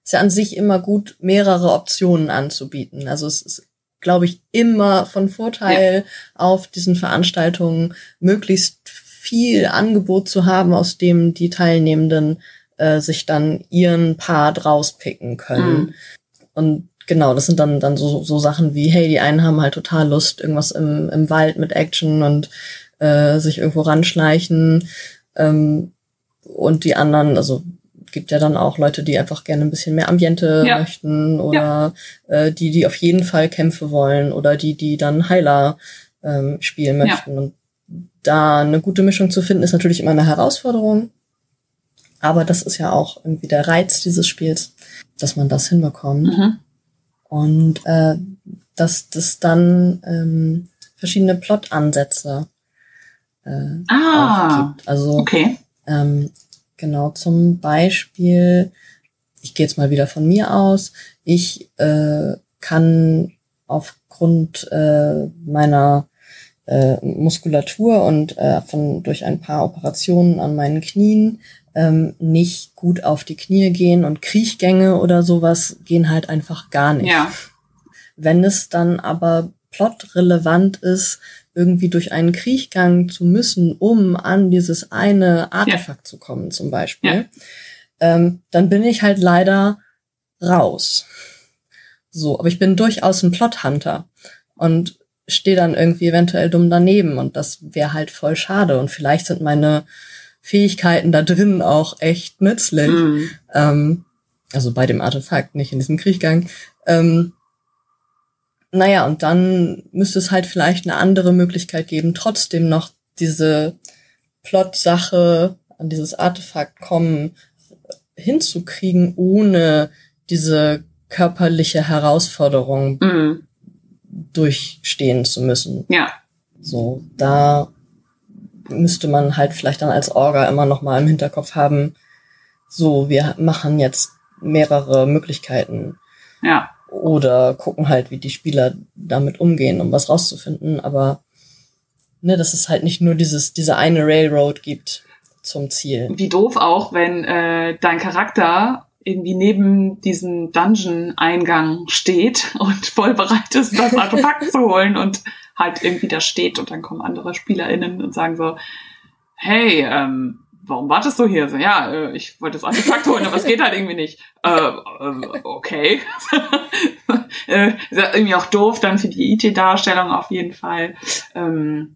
[SPEAKER 3] Ist ja an sich immer gut, mehrere Optionen anzubieten. Also es ist, glaube ich, immer von Vorteil auf diesen Veranstaltungen möglichst viel Angebot zu haben, aus dem die Teilnehmenden äh, sich dann ihren Part rauspicken können.
[SPEAKER 1] Mhm.
[SPEAKER 3] Und genau, das sind dann, dann so, so Sachen wie, hey, die einen haben halt total Lust, irgendwas im, im Wald mit Action und äh, sich irgendwo ranschleichen. Ähm, und die anderen, also gibt ja dann auch Leute, die einfach gerne ein bisschen mehr Ambiente
[SPEAKER 1] Ja.
[SPEAKER 3] möchten oder äh, die, die auf jeden Fall Kämpfe wollen oder die, die dann Heiler ähm, spielen
[SPEAKER 1] Ja.
[SPEAKER 3] möchten. Und da eine gute Mischung zu finden, ist natürlich immer eine Herausforderung. Aber das ist ja auch irgendwie der Reiz dieses Spiels, dass man das hinbekommt.
[SPEAKER 1] Mhm.
[SPEAKER 3] Und äh, dass das dann ähm, verschiedene Plot-Ansätze äh,
[SPEAKER 1] Ah,
[SPEAKER 3] gibt. Also
[SPEAKER 1] okay.
[SPEAKER 3] ähm, genau zum Beispiel, ich gehe jetzt mal wieder von mir aus, ich äh, kann aufgrund äh, meiner äh, Muskulatur und äh, von durch ein paar Operationen an meinen Knien ähm, nicht gut auf die Knie gehen und Kriechgänge oder sowas gehen halt einfach gar nicht.
[SPEAKER 1] Ja.
[SPEAKER 3] Wenn es dann aber plotrelevant ist, irgendwie durch einen Kriechgang zu müssen, um an dieses eine Artefakt zu kommen, zum Beispiel,
[SPEAKER 1] Ja.
[SPEAKER 3] ähm, dann bin ich halt leider raus. So, aber ich bin durchaus ein Plothunter und stehe dann irgendwie eventuell dumm daneben und das wäre halt voll schade und vielleicht sind meine Fähigkeiten da drin auch echt nützlich.
[SPEAKER 1] Mhm.
[SPEAKER 3] Ähm, also bei dem Artefakt, nicht in diesem Kriechgang. Ähm, naja, und dann müsste es halt vielleicht eine andere Möglichkeit geben, trotzdem noch diese Plot-Sache an dieses Artefakt kommen hinzukriegen, ohne diese körperliche Herausforderung
[SPEAKER 1] Mhm.
[SPEAKER 3] durchstehen zu müssen.
[SPEAKER 1] Ja.
[SPEAKER 3] So, da müsste man halt vielleicht dann als Orga immer noch mal im Hinterkopf haben, so, wir machen jetzt mehrere Möglichkeiten.
[SPEAKER 1] Ja.
[SPEAKER 3] Oder gucken halt, wie die Spieler damit umgehen, um was rauszufinden. Aber ne, dass es halt nicht nur dieses, diese eine Railroad gibt zum Ziel.
[SPEAKER 1] Wie doof auch, wenn äh, dein Charakter irgendwie neben diesem Dungeon-Eingang steht und voll bereit ist, das Artefakt zu holen und halt irgendwie da steht und dann kommen andere SpielerInnen und sagen so, hey, ähm, warum wartest du hier? So, ja, äh, ich wollte das Artefakt holen, aber es geht halt irgendwie nicht. Äh, äh, okay. äh, irgendwie auch doof dann für die IT-Darstellung auf jeden Fall. Ähm,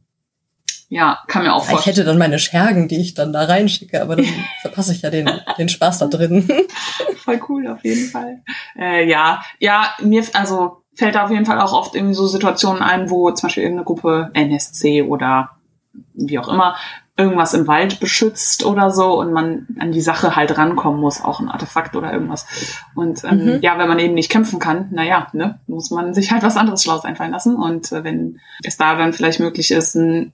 [SPEAKER 1] ja, kann mir auch vorstellen.
[SPEAKER 3] Ich hätte dann meine Schergen, die ich dann da reinschicke, aber dann verpasse ich ja den, den Spaß da drin.
[SPEAKER 1] Voll cool, auf jeden Fall. Äh, ja, ja, mir, also fällt da auf jeden Fall auch oft irgendwie so Situationen ein, wo zum Beispiel irgendeine Gruppe NSC oder wie auch immer irgendwas im Wald beschützt oder so und man an die Sache halt rankommen muss, auch ein Artefakt oder irgendwas. Und ähm, mhm. ja, wenn man eben nicht kämpfen kann, naja, ne, muss man sich halt was anderes Schlaues einfallen lassen. Und äh, wenn es da dann vielleicht möglich ist, ein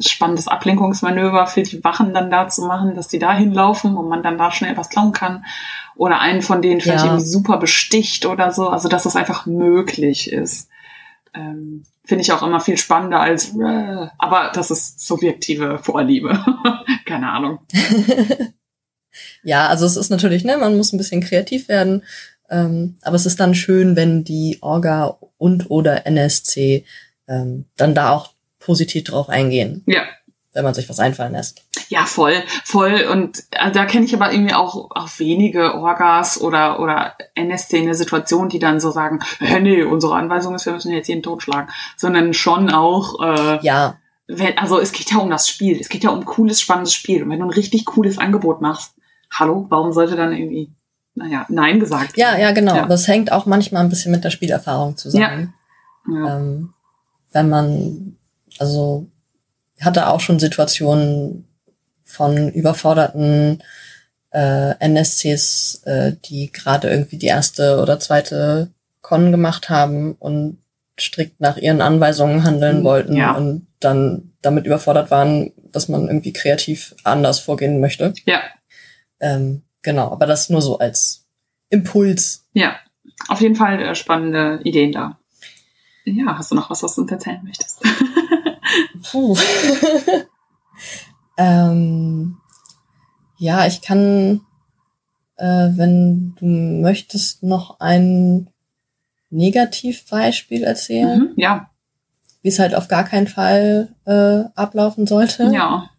[SPEAKER 1] spannendes Ablenkungsmanöver für die Wachen dann da zu machen, dass die da hinlaufen und man dann da schnell was klauen kann. Oder einen von denen vielleicht ja. irgendwie super besticht oder so. Also, dass das einfach möglich ist. Ähm, Finde ich auch immer viel spannender als, äh, aber das ist subjektive Vorliebe. Keine Ahnung.
[SPEAKER 3] ja, also es ist natürlich, ne, man muss ein bisschen kreativ werden. Ähm, aber es ist dann schön, wenn die Orga und oder NSC ähm, dann da auch positiv drauf eingehen.
[SPEAKER 1] Ja.
[SPEAKER 3] Wenn man sich was einfallen lässt.
[SPEAKER 1] Ja, voll, voll. Und äh, da kenne ich aber irgendwie auch, auch wenige Orgas oder, oder NSC in der Situation, die dann so sagen, hey, nee, unsere Anweisung ist, wir müssen jetzt jeden totschlagen. Sondern schon auch, äh,
[SPEAKER 3] ja.
[SPEAKER 1] Wenn, also es geht ja um das Spiel. Es geht ja um cooles, spannendes Spiel. Und wenn du ein richtig cooles Angebot machst, hallo, warum sollte dann irgendwie, naja, Nein gesagt
[SPEAKER 3] werden? Ja, ja, genau. Ja. Das hängt auch manchmal ein bisschen mit der Spielerfahrung zusammen. Ja. ja. Ähm, wenn man also hatte auch schon Situationen von überforderten äh, NSCs, äh, die gerade irgendwie die erste oder zweite Con gemacht haben und strikt nach ihren Anweisungen handeln mhm. wollten
[SPEAKER 1] ja.
[SPEAKER 3] und dann damit überfordert waren, dass man irgendwie kreativ anders vorgehen möchte.
[SPEAKER 1] Ja.
[SPEAKER 3] Ähm, genau, aber das nur so als Impuls.
[SPEAKER 1] Ja, auf jeden Fall äh, spannende Ideen da. Ja, hast du noch was, was du uns erzählen möchtest?
[SPEAKER 3] Puh. ähm, ja, ich kann, äh, wenn du möchtest, noch ein Negativbeispiel erzählen.
[SPEAKER 1] Mhm, ja.
[SPEAKER 3] Wie es halt auf gar keinen Fall äh, ablaufen sollte.
[SPEAKER 1] Ja.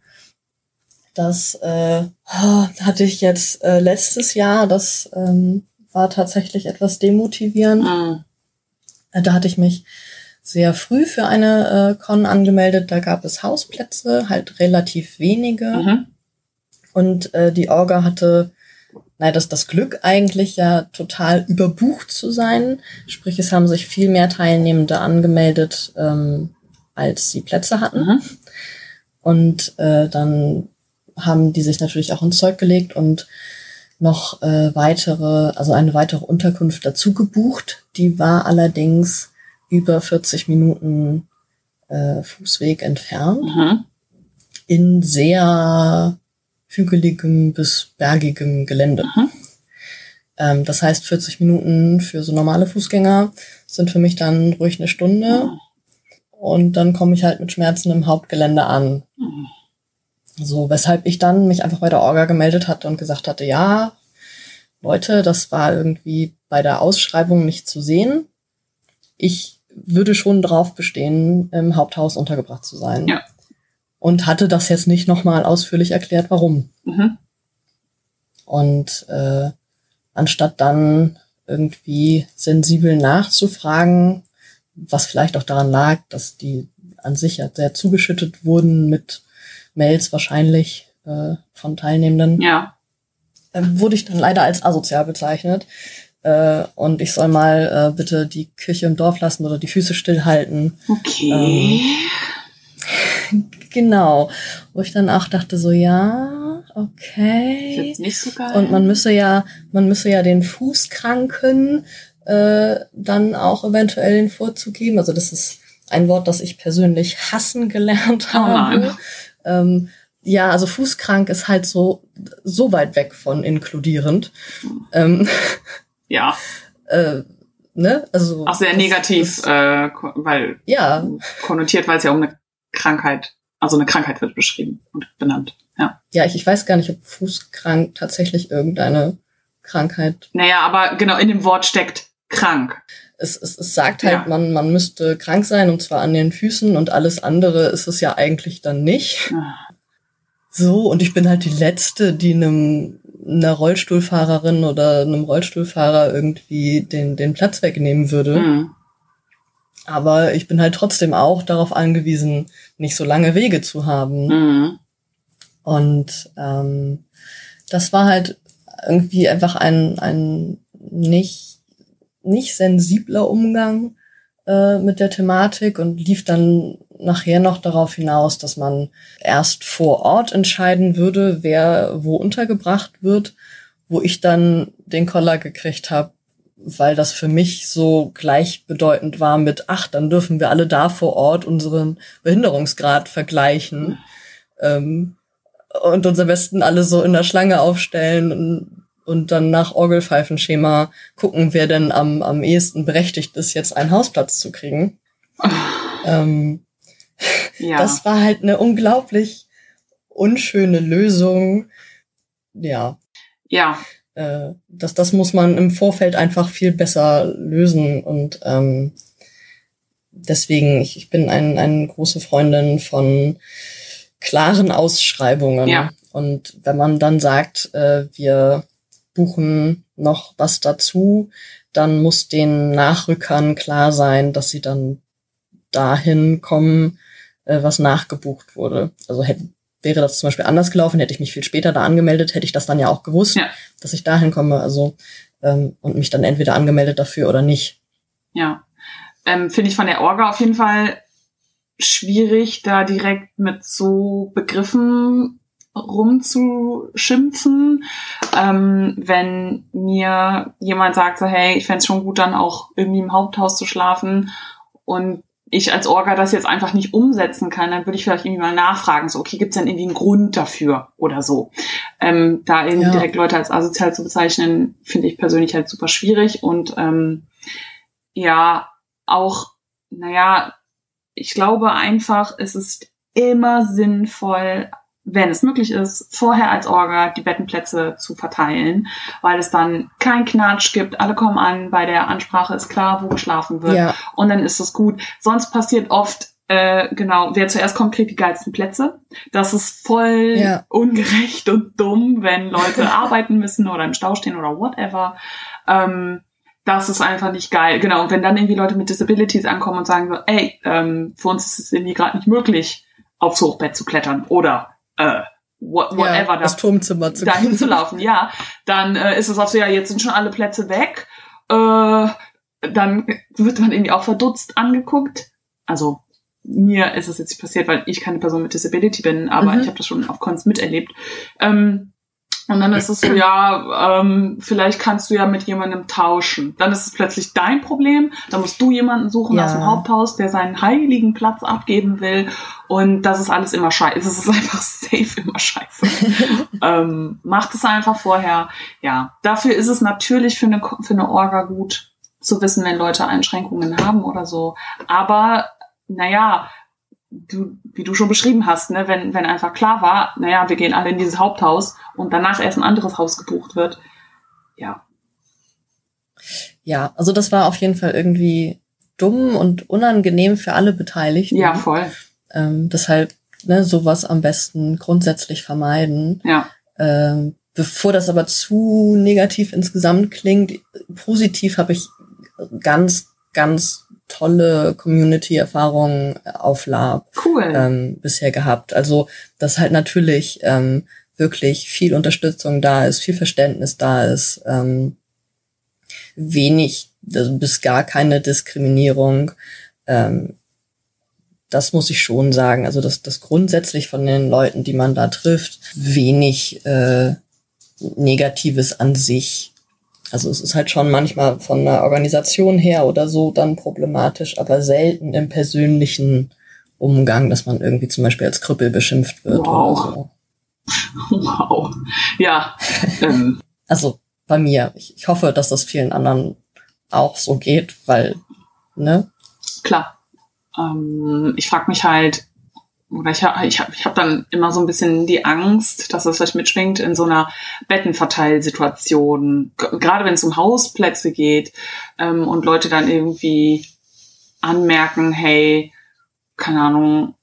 [SPEAKER 3] Das äh, hatte ich jetzt äh, letztes Jahr. Das ähm, war tatsächlich etwas demotivierend.
[SPEAKER 1] Mhm.
[SPEAKER 3] Da hatte ich mich sehr früh für eine äh, Con angemeldet. Da gab es Hausplätze, halt relativ wenige.
[SPEAKER 1] Mhm.
[SPEAKER 3] Und äh, die Orga hatte naja, das, das Glück eigentlich ja total überbucht zu sein. Sprich, es haben sich viel mehr Teilnehmende angemeldet, ähm, als sie Plätze hatten.
[SPEAKER 1] Mhm.
[SPEAKER 3] Und äh, dann haben die sich natürlich auch ins Zeug gelegt und noch äh, weitere, also eine weitere Unterkunft dazu gebucht. Die war allerdings über 40 Minuten äh, Fußweg entfernt.
[SPEAKER 1] Mhm.
[SPEAKER 3] In sehr hügeligem bis bergigem Gelände.
[SPEAKER 1] Mhm.
[SPEAKER 3] Ähm, das heißt, 40 Minuten für so normale Fußgänger sind für mich dann ruhig eine Stunde.
[SPEAKER 1] Mhm.
[SPEAKER 3] Und dann komme ich halt mit Schmerzen im Hauptgelände an.
[SPEAKER 1] Mhm.
[SPEAKER 3] So, weshalb ich dann mich einfach bei der Orga gemeldet hatte und gesagt hatte, ja, Leute, das war irgendwie bei der Ausschreibung nicht zu sehen. Ich würde schon drauf bestehen, im Haupthaus untergebracht zu sein.
[SPEAKER 1] Ja.
[SPEAKER 3] Und hatte das jetzt nicht nochmal ausführlich erklärt, warum.
[SPEAKER 1] Mhm.
[SPEAKER 3] Und äh, anstatt dann irgendwie sensibel nachzufragen, was vielleicht auch daran lag, dass die an sich ja sehr zugeschüttet wurden mit Mails wahrscheinlich äh, von Teilnehmenden,
[SPEAKER 1] ja.
[SPEAKER 3] äh, wurde ich dann leider als asozial bezeichnet, äh, und ich soll mal äh, bitte die Küche im Dorf lassen oder die Füße stillhalten.
[SPEAKER 1] Okay.
[SPEAKER 3] Ähm, genau. Wo ich dann auch dachte so, ja, okay.
[SPEAKER 1] Ist nicht so geil.
[SPEAKER 3] Und man müsse ja, man müsse ja den Fußkranken äh, dann auch eventuell den Vorzug geben. Also das ist ein Wort, das ich persönlich hassen gelernt
[SPEAKER 1] Oh
[SPEAKER 3] habe. Ähm, ja, also fußkrank ist halt so, so weit weg von inkludierend. Ähm,
[SPEAKER 1] Ja,
[SPEAKER 3] äh, ne? Also,
[SPEAKER 1] auch sehr
[SPEAKER 3] das
[SPEAKER 1] negativ,
[SPEAKER 3] ist-
[SPEAKER 1] äh, weil
[SPEAKER 3] ja,
[SPEAKER 1] konnotiert, weil es ja um eine Krankheit, also eine Krankheit wird beschrieben und benannt. Ja.
[SPEAKER 3] ja, ich, ich weiß gar nicht, ob fußkrank tatsächlich irgendeine Krankheit
[SPEAKER 1] Naja, aber genau in dem Wort steckt krank.
[SPEAKER 3] es, es, es sagt halt,
[SPEAKER 1] Ja.
[SPEAKER 3] man, man müsste krank sein und zwar an den Füßen und alles andere ist es ja eigentlich dann nicht.
[SPEAKER 1] Ah.
[SPEAKER 3] So, und ich bin halt die Letzte, die einem einer Rollstuhlfahrerin oder einem Rollstuhlfahrer irgendwie den, den Platz wegnehmen würde.
[SPEAKER 1] Mhm.
[SPEAKER 3] Aber ich bin halt trotzdem auch darauf angewiesen, nicht so lange Wege zu haben.
[SPEAKER 1] Mhm.
[SPEAKER 3] Und ähm, das war halt irgendwie einfach ein, ein nicht, nicht sensibler Umgang äh, mit der Thematik und lief dann nachher noch darauf hinaus, dass man erst vor Ort entscheiden würde, wer wo untergebracht wird, wo ich dann den Koller gekriegt habe, weil das für mich so gleichbedeutend war mit, ach, dann dürfen wir alle da vor Ort unseren Behinderungsgrad vergleichen. Ähm, und uns am besten alle so in der Schlange aufstellen und, und dann nach Orgelpfeifenschema gucken, wer denn am, am ehesten berechtigt ist, jetzt einen Hausplatz zu kriegen. Ähm,
[SPEAKER 1] Ja.
[SPEAKER 3] Das war halt eine unglaublich unschöne Lösung. Ja,
[SPEAKER 1] ja.
[SPEAKER 3] äh, das, das muss man im Vorfeld einfach viel besser lösen und ähm, deswegen, ich, ich bin ein, eine große Freundin von klaren Ausschreibungen.
[SPEAKER 1] Ja.
[SPEAKER 3] Und wenn man dann sagt, äh, wir buchen noch was dazu, dann muss den Nachrückern klar sein, dass sie dann dahin kommen, äh, was nachgebucht wurde. Also hätte, wäre das zum Beispiel anders gelaufen, hätte ich mich viel später da angemeldet, hätte ich das dann ja auch gewusst,
[SPEAKER 1] Ja.
[SPEAKER 3] dass ich dahin komme. Also ähm, und mich dann entweder angemeldet dafür oder nicht.
[SPEAKER 1] Ja. Ähm, Finde ich von der Orga auf jeden Fall schwierig, da direkt mit so Begriffen rumzuschimpfen. Ähm, wenn mir jemand sagt, so, hey, ich fänd's schon gut, dann auch irgendwie im Haupthaus zu schlafen und ich als Orga das jetzt einfach nicht umsetzen kann, dann würde ich vielleicht irgendwie mal nachfragen, so, okay, gibt's denn irgendwie einen Grund dafür oder so. Ähm, da irgendwie
[SPEAKER 3] Ja.
[SPEAKER 1] direkt Leute als asozial zu bezeichnen, finde ich persönlich halt super schwierig und ähm, ja, auch, naja, ich glaube einfach, es ist immer sinnvoll, wenn es möglich ist, vorher als Orga die Bettenplätze zu verteilen, weil es dann kein Knatsch gibt, alle kommen an, bei der Ansprache ist klar, wo geschlafen wird
[SPEAKER 3] Ja,
[SPEAKER 1] und dann ist es gut. Sonst passiert oft, äh, genau, wer zuerst kommt, kriegt die geilsten Plätze. Das ist voll
[SPEAKER 3] Ja.
[SPEAKER 1] ungerecht und dumm, wenn Leute arbeiten müssen oder im Stau stehen oder whatever. Ähm, das ist einfach nicht geil. Genau, und wenn dann irgendwie Leute mit Disabilities ankommen und sagen so, ey, ähm, für uns ist es irgendwie gerade nicht möglich, aufs Hochbett zu klettern oder äh, what, whatever
[SPEAKER 3] ja, das
[SPEAKER 1] da
[SPEAKER 3] Turmzimmer zu
[SPEAKER 1] dahin zu laufen, ja, dann äh, ist es auch so, ja, jetzt sind schon alle Plätze weg. Äh, dann wird man irgendwie auch verdutzt angeguckt. Also mir ist es jetzt nicht passiert, weil ich keine Person mit Disability bin, aber
[SPEAKER 3] Mhm.
[SPEAKER 1] ich habe das schon auf Cons miterlebt. Ähm, und dann ist es so, ja, ähm, vielleicht kannst du ja mit jemandem tauschen. Dann ist es plötzlich dein Problem. Dann musst du jemanden suchen
[SPEAKER 3] Ja.
[SPEAKER 1] aus dem Haupthaus, der seinen heiligen Platz abgeben will. Und das ist alles immer scheiße. Es ist einfach safe immer scheiße. ähm, macht es einfach vorher. Ja, dafür ist es natürlich für eine, für eine Orga gut zu wissen, wenn Leute Einschränkungen haben oder so. Aber, naja, du, wie du schon beschrieben hast, ne, wenn, wenn einfach klar war, naja, wir gehen alle in dieses Haupthaus und danach erst ein anderes Haus gebucht wird. Ja.
[SPEAKER 3] Ja, also das war auf jeden Fall irgendwie dumm und unangenehm für alle Beteiligten.
[SPEAKER 1] Ja, voll.
[SPEAKER 3] Ähm, deshalb ne, sowas am besten grundsätzlich vermeiden.
[SPEAKER 1] Ja.
[SPEAKER 3] Ähm, bevor das aber zu negativ insgesamt klingt, positiv habe ich ganz, ganz tolle Community-Erfahrungen auf Lab
[SPEAKER 1] Cool.
[SPEAKER 3] ähm, bisher gehabt. Also, dass halt natürlich ähm, wirklich viel Unterstützung da ist, viel Verständnis da ist, ähm, wenig also bis gar keine Diskriminierung. Ähm, das muss ich schon sagen. Also, dass das grundsätzlich von den Leuten, die man da trifft, wenig äh, Negatives an sich Also es ist halt schon manchmal von der Organisation her oder so dann problematisch, aber selten im persönlichen Umgang, dass man irgendwie zum Beispiel als Krüppel beschimpft wird
[SPEAKER 1] Wow.
[SPEAKER 3] oder so.
[SPEAKER 1] Wow. Ja. ähm,
[SPEAKER 3] Also bei mir. Ich, ich hoffe, dass das vielen anderen auch so geht, weil, ne?
[SPEAKER 1] klar. Ähm, ich frage mich halt, oder ich habe ich hab, ich hab dann immer so ein bisschen die Angst, dass das vielleicht mitschwingt in so einer Bettenverteilsituation. Gerade wenn es um Hausplätze geht ähm, und Leute dann irgendwie anmerken, hey, keine Ahnung,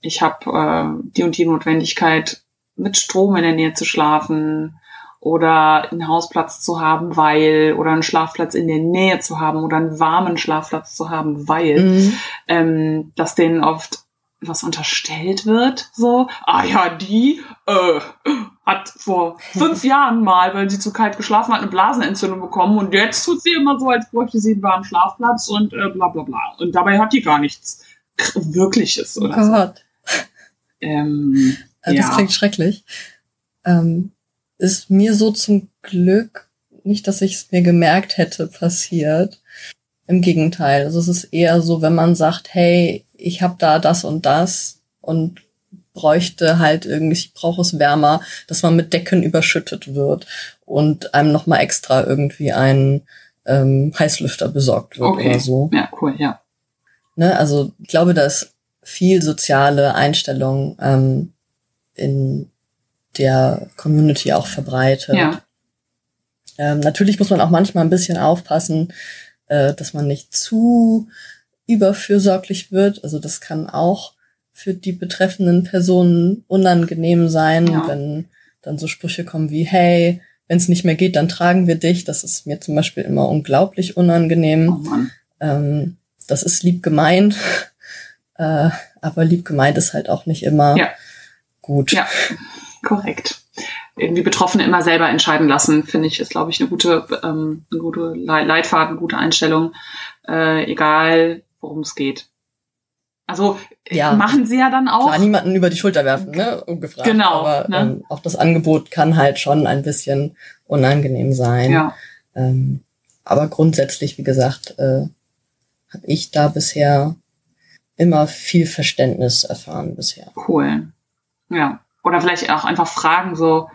[SPEAKER 1] ich habe äh, die und die Notwendigkeit, mit Strom in der Nähe zu schlafen oder einen Hausplatz zu haben, weil, oder einen Schlafplatz in der Nähe zu haben oder einen warmen Schlafplatz zu haben, weil,
[SPEAKER 3] Mhm.
[SPEAKER 1] ähm, dass denen oft was unterstellt wird, so, ah ja, die äh, hat vor fünf Jahren mal, weil sie zu kalt geschlafen hat, eine Blasenentzündung bekommen und jetzt tut sie immer so, als bräuchte sie einen warmen Schlafplatz und äh, bla bla bla. Und dabei hat die gar nichts Wirkliches
[SPEAKER 3] Oh
[SPEAKER 1] oder so.
[SPEAKER 3] Gott.
[SPEAKER 1] Ähm,
[SPEAKER 3] Äh, Das
[SPEAKER 1] ja.
[SPEAKER 3] klingt schrecklich. Ähm, ist mir so zum Glück nicht, dass ich es mir gemerkt hätte, passiert. Im Gegenteil. Also es ist eher so, wenn man sagt, hey, ich habe da das und das und bräuchte halt irgendwie, ich brauche es wärmer, dass man mit Decken überschüttet wird und einem nochmal extra irgendwie ein ähm, Heißlüfter besorgt wird
[SPEAKER 1] Okay.
[SPEAKER 3] oder so.
[SPEAKER 1] Ja, cool, ja.
[SPEAKER 3] Ne? Also ich glaube, da ist viel soziale Einstellung ähm, in der Community auch verbreitet.
[SPEAKER 1] Ja.
[SPEAKER 3] Ähm, natürlich muss man auch manchmal ein bisschen aufpassen, äh, dass man nicht zu überfürsorglich wird. Also das kann auch für die betreffenden Personen unangenehm sein,
[SPEAKER 1] Ja.
[SPEAKER 3] wenn dann so Sprüche kommen wie, hey, wenn es nicht mehr geht, dann tragen wir dich. Das ist mir zum Beispiel immer unglaublich unangenehm.
[SPEAKER 1] Oh.
[SPEAKER 3] Ähm, das ist lieb gemeint, äh, aber lieb gemeint ist halt auch nicht immer
[SPEAKER 1] Ja.
[SPEAKER 3] gut.
[SPEAKER 1] Ja, korrekt. Irgendwie Betroffene immer selber entscheiden lassen, finde ich, ist, glaube ich, eine gute, ähm, eine gute Le- Leitfaden, gute Einstellung, äh, egal worum es geht. Also
[SPEAKER 3] Ja.
[SPEAKER 1] machen sie ja dann auch.
[SPEAKER 3] Klar, niemanden über die Schulter werfen, ne? Ungefragt.
[SPEAKER 1] Genau,
[SPEAKER 3] Aber
[SPEAKER 1] ne?
[SPEAKER 3] ähm, auch das Angebot kann halt schon ein bisschen unangenehm sein.
[SPEAKER 1] ja,
[SPEAKER 3] Ähm, aber grundsätzlich, wie gesagt, äh, habe ich da bisher immer viel Verständnis erfahren bisher.
[SPEAKER 1] cool. Ja. Oder vielleicht auch einfach fragen so,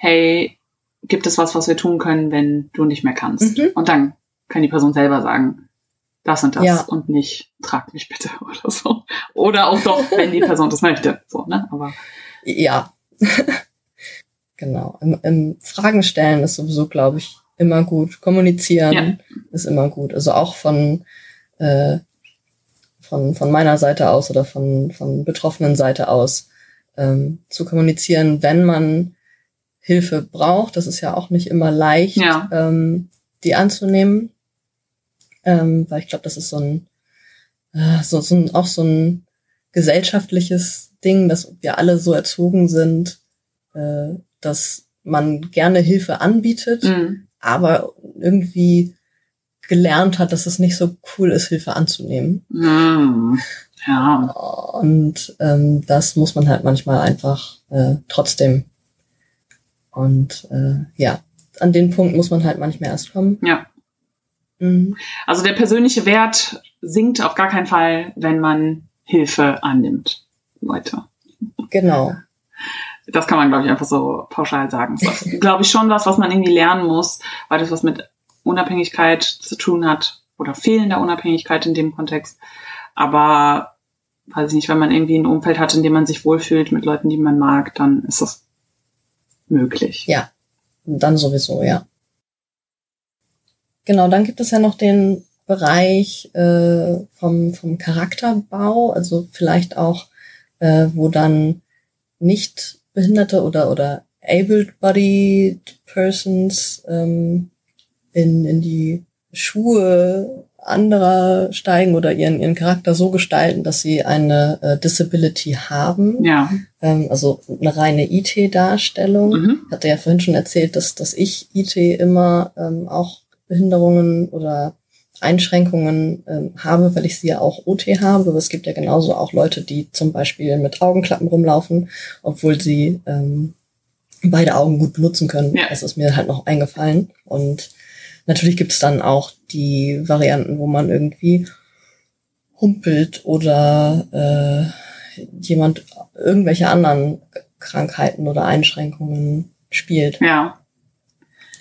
[SPEAKER 1] hey, gibt es was, was wir tun können, wenn du nicht mehr kannst?
[SPEAKER 3] Mhm.
[SPEAKER 1] Und dann kann die Person selber sagen, das und das
[SPEAKER 3] Ja.
[SPEAKER 1] und nicht, trag mich bitte oder so. Oder auch doch, wenn die Person das möchte. So, ne? Aber
[SPEAKER 3] Ja. genau. Im, Im Fragen stellen ist sowieso, glaube ich, immer gut. Kommunizieren
[SPEAKER 1] Ja.
[SPEAKER 3] ist immer gut. Also auch von, äh, von, von meiner Seite aus oder von, von betroffenen Seite aus ähm, zu kommunizieren, wenn man Hilfe braucht. Das ist ja auch nicht immer leicht,
[SPEAKER 1] Ja.
[SPEAKER 3] ähm, die anzunehmen. Ähm, weil ich glaube, das ist so ein, äh, so, so ein, auch so ein gesellschaftliches Ding, dass wir alle so erzogen sind, äh, dass man gerne Hilfe anbietet,
[SPEAKER 1] mh,
[SPEAKER 3] aber irgendwie gelernt hat, dass es nicht so cool ist, Hilfe anzunehmen.
[SPEAKER 1] mh, ja,
[SPEAKER 3] Und ähm, das muss man halt manchmal einfach äh, trotzdem. Und äh, ja, an den Punkt muss man halt manchmal erst kommen.
[SPEAKER 1] ja.
[SPEAKER 3] Mhm.
[SPEAKER 1] Also der persönliche Wert sinkt auf gar keinen Fall, wenn man Hilfe annimmt, Leute.
[SPEAKER 3] Genau.
[SPEAKER 1] Das kann man, glaube ich, einfach so pauschal sagen. Das ist, glaube ich, schon was, was man irgendwie lernen muss, weil das was mit Unabhängigkeit zu tun hat oder fehlender Unabhängigkeit in dem Kontext. Aber weiß ich nicht, wenn man irgendwie ein Umfeld hat, in dem man sich wohlfühlt mit Leuten, die man mag, dann ist das möglich.
[SPEAKER 3] Ja. Dann sowieso, ja. Genau, dann gibt es ja noch den Bereich äh, vom, vom Charakterbau, also vielleicht auch, äh, wo dann nicht behinderte oder, oder able-bodied persons ähm, in, in die Schuhe anderer steigen oder ihren, ihren Charakter so gestalten, dass sie eine äh, Disability haben.
[SPEAKER 1] Ja.
[SPEAKER 3] Ähm, also eine reine IT-Darstellung.
[SPEAKER 1] Mhm.
[SPEAKER 3] Ich hatte ja vorhin schon erzählt, dass, dass ich IT immer ähm, auch Behinderungen oder Einschränkungen ähm, habe, weil ich sie ja auch OT habe. Aber es gibt ja genauso auch Leute, die zum Beispiel mit Augenklappen rumlaufen, obwohl sie ähm, beide Augen gut benutzen können.
[SPEAKER 1] Ja.
[SPEAKER 3] Das ist mir halt noch eingefallen. Und natürlich gibt es dann auch die Varianten, wo man irgendwie humpelt oder äh, jemand irgendwelche anderen Krankheiten oder Einschränkungen spielt.
[SPEAKER 1] Ja.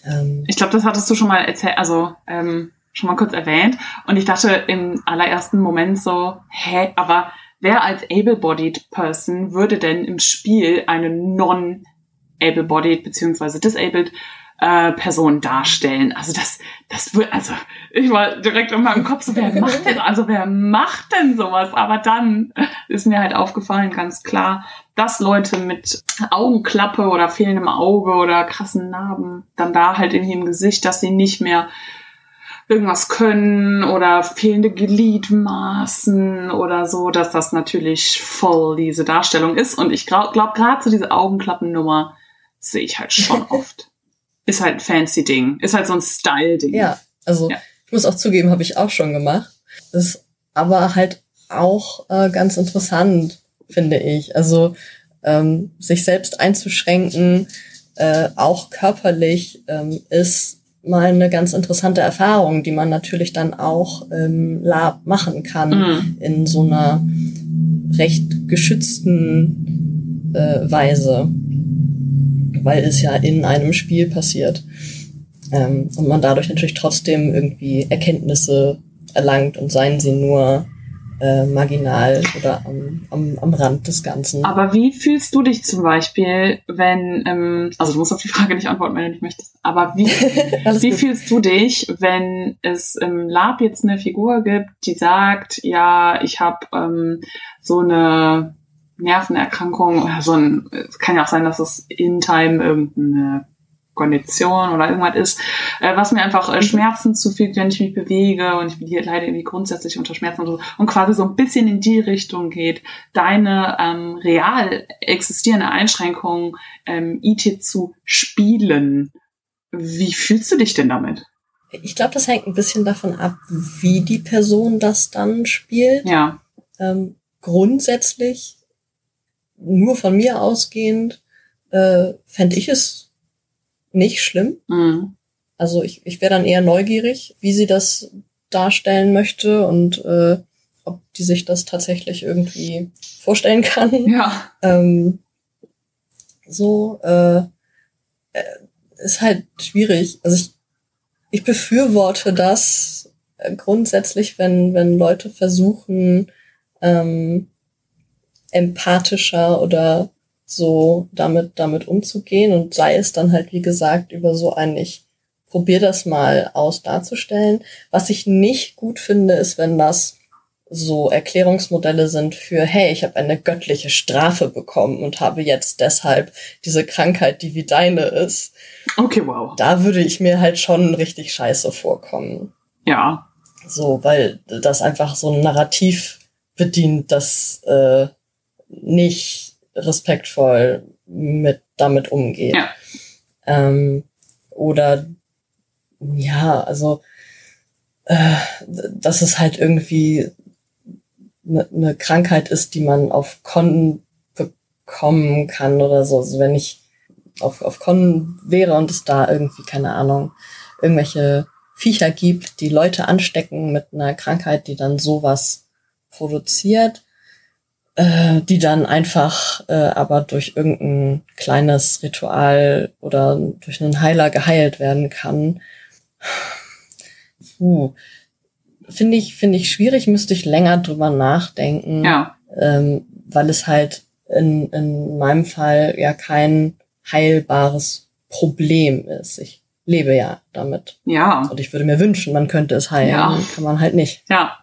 [SPEAKER 3] Ähm,
[SPEAKER 1] Ich glaube, das hattest du schon mal erzählt, also ähm, schon mal kurz erwähnt. Und ich dachte im allerersten Moment so, hä, aber wer als able-bodied Person würde denn im Spiel eine non-able-bodied beziehungsweise disabled äh, Person darstellen? Also das, das wird, also ich war direkt in meinem Kopf so, wer macht denn, also wer macht denn sowas? Aber dann ist mir halt aufgefallen, ganz klar, dass Leute mit Augenklappe oder fehlendem Auge oder krassen Narben dann da halt irgendwie im Gesicht, dass sie nicht mehr irgendwas können oder fehlende Gliedmaßen oder so, dass das natürlich voll diese Darstellung ist. Und ich glaube, glaub, gerade so diese Augenklappennummer sehe ich halt schon oft. Ist halt ein fancy Ding. Ist halt so ein Style-Ding.
[SPEAKER 3] ja, also
[SPEAKER 1] Ja.
[SPEAKER 3] ich muss auch zugeben, habe ich auch schon gemacht. Ist aber halt auch äh, ganz interessant, finde ich. Also ähm, sich selbst einzuschränken, äh, auch körperlich, ähm, ist mal eine ganz interessante Erfahrung, die man natürlich dann auch im Lab machen kann.
[SPEAKER 1] Mhm.
[SPEAKER 3] in so einer recht geschützten äh, Weise, weil es ja in einem Spiel passiert ähm, und man dadurch natürlich trotzdem irgendwie Erkenntnisse erlangt und seien sie nur äh, marginal oder am, am, am Rand des Ganzen.
[SPEAKER 1] Aber wie fühlst du dich zum Beispiel, wenn, ähm, also du musst auf die Frage nicht antworten, wenn du nicht möchtest, aber wie, Wie
[SPEAKER 3] gut.
[SPEAKER 1] fühlst du dich, wenn es im Lab jetzt eine Figur gibt, die sagt, ja, ich habe ähm, so eine Nervenerkrankung oder so ein, es kann ja auch sein, dass es in Time irgendeine Kondition oder irgendwas ist, äh, was mir einfach äh, Schmerzen zufügt, wenn ich mich bewege und ich bin hier leider irgendwie grundsätzlich unter Schmerzen und so und quasi so ein bisschen in die Richtung geht, deine ähm, real existierende Einschränkung ähm, IT zu spielen. Wie fühlst du dich denn damit?
[SPEAKER 3] Ich glaube, das hängt ein bisschen davon ab, wie die Person das dann spielt.
[SPEAKER 1] Ja,
[SPEAKER 3] Ähm, grundsätzlich, nur von mir ausgehend, äh, fände ich es nicht schlimm.
[SPEAKER 1] mhm.
[SPEAKER 3] Also ich, ich wäre dann eher neugierig, wie sie das darstellen möchte und äh, ob die sich das tatsächlich irgendwie vorstellen kann.
[SPEAKER 1] ja,
[SPEAKER 3] Ähm, so äh, äh, ist halt schwierig. Also ich, ich befürworte das grundsätzlich, wenn, wenn Leute versuchen, ähm, empathischer oder so damit, damit umzugehen und sei es dann halt, wie gesagt, über so ein, ich probier das mal aus darzustellen. Was ich nicht gut finde, ist, wenn das so Erklärungsmodelle sind für, hey, ich habe eine göttliche Strafe bekommen und habe jetzt deshalb diese Krankheit, die wie deine ist.
[SPEAKER 1] okay, wow.
[SPEAKER 3] Da würde ich mir halt schon richtig scheiße vorkommen.
[SPEAKER 1] Ja,
[SPEAKER 3] So, weil das einfach so ein Narrativ bedient, das äh, nicht respektvoll mit damit umgeht.
[SPEAKER 1] Ja.
[SPEAKER 3] Ähm, oder ja, also äh, dass es halt irgendwie eine ne Krankheit ist, die man auf Con bekommen kann oder so. Also wenn ich auf, auf Con wäre und es da irgendwie, keine Ahnung, irgendwelche Viecher gibt, die Leute anstecken mit einer Krankheit, die dann sowas produziert, äh, die dann einfach äh, aber durch irgendein kleines Ritual oder durch einen Heiler geheilt werden kann. Uh, finde ich, finde ich schwierig, müsste ich länger drüber nachdenken,
[SPEAKER 1] ja,
[SPEAKER 3] ähm, weil es halt in, in meinem Fall ja kein heilbares Problem ist. Ich lebe ja damit.
[SPEAKER 1] ja,
[SPEAKER 3] Und ich würde mir wünschen, man könnte es heilen,
[SPEAKER 1] Ja.
[SPEAKER 3] kann man halt nicht.
[SPEAKER 1] ja,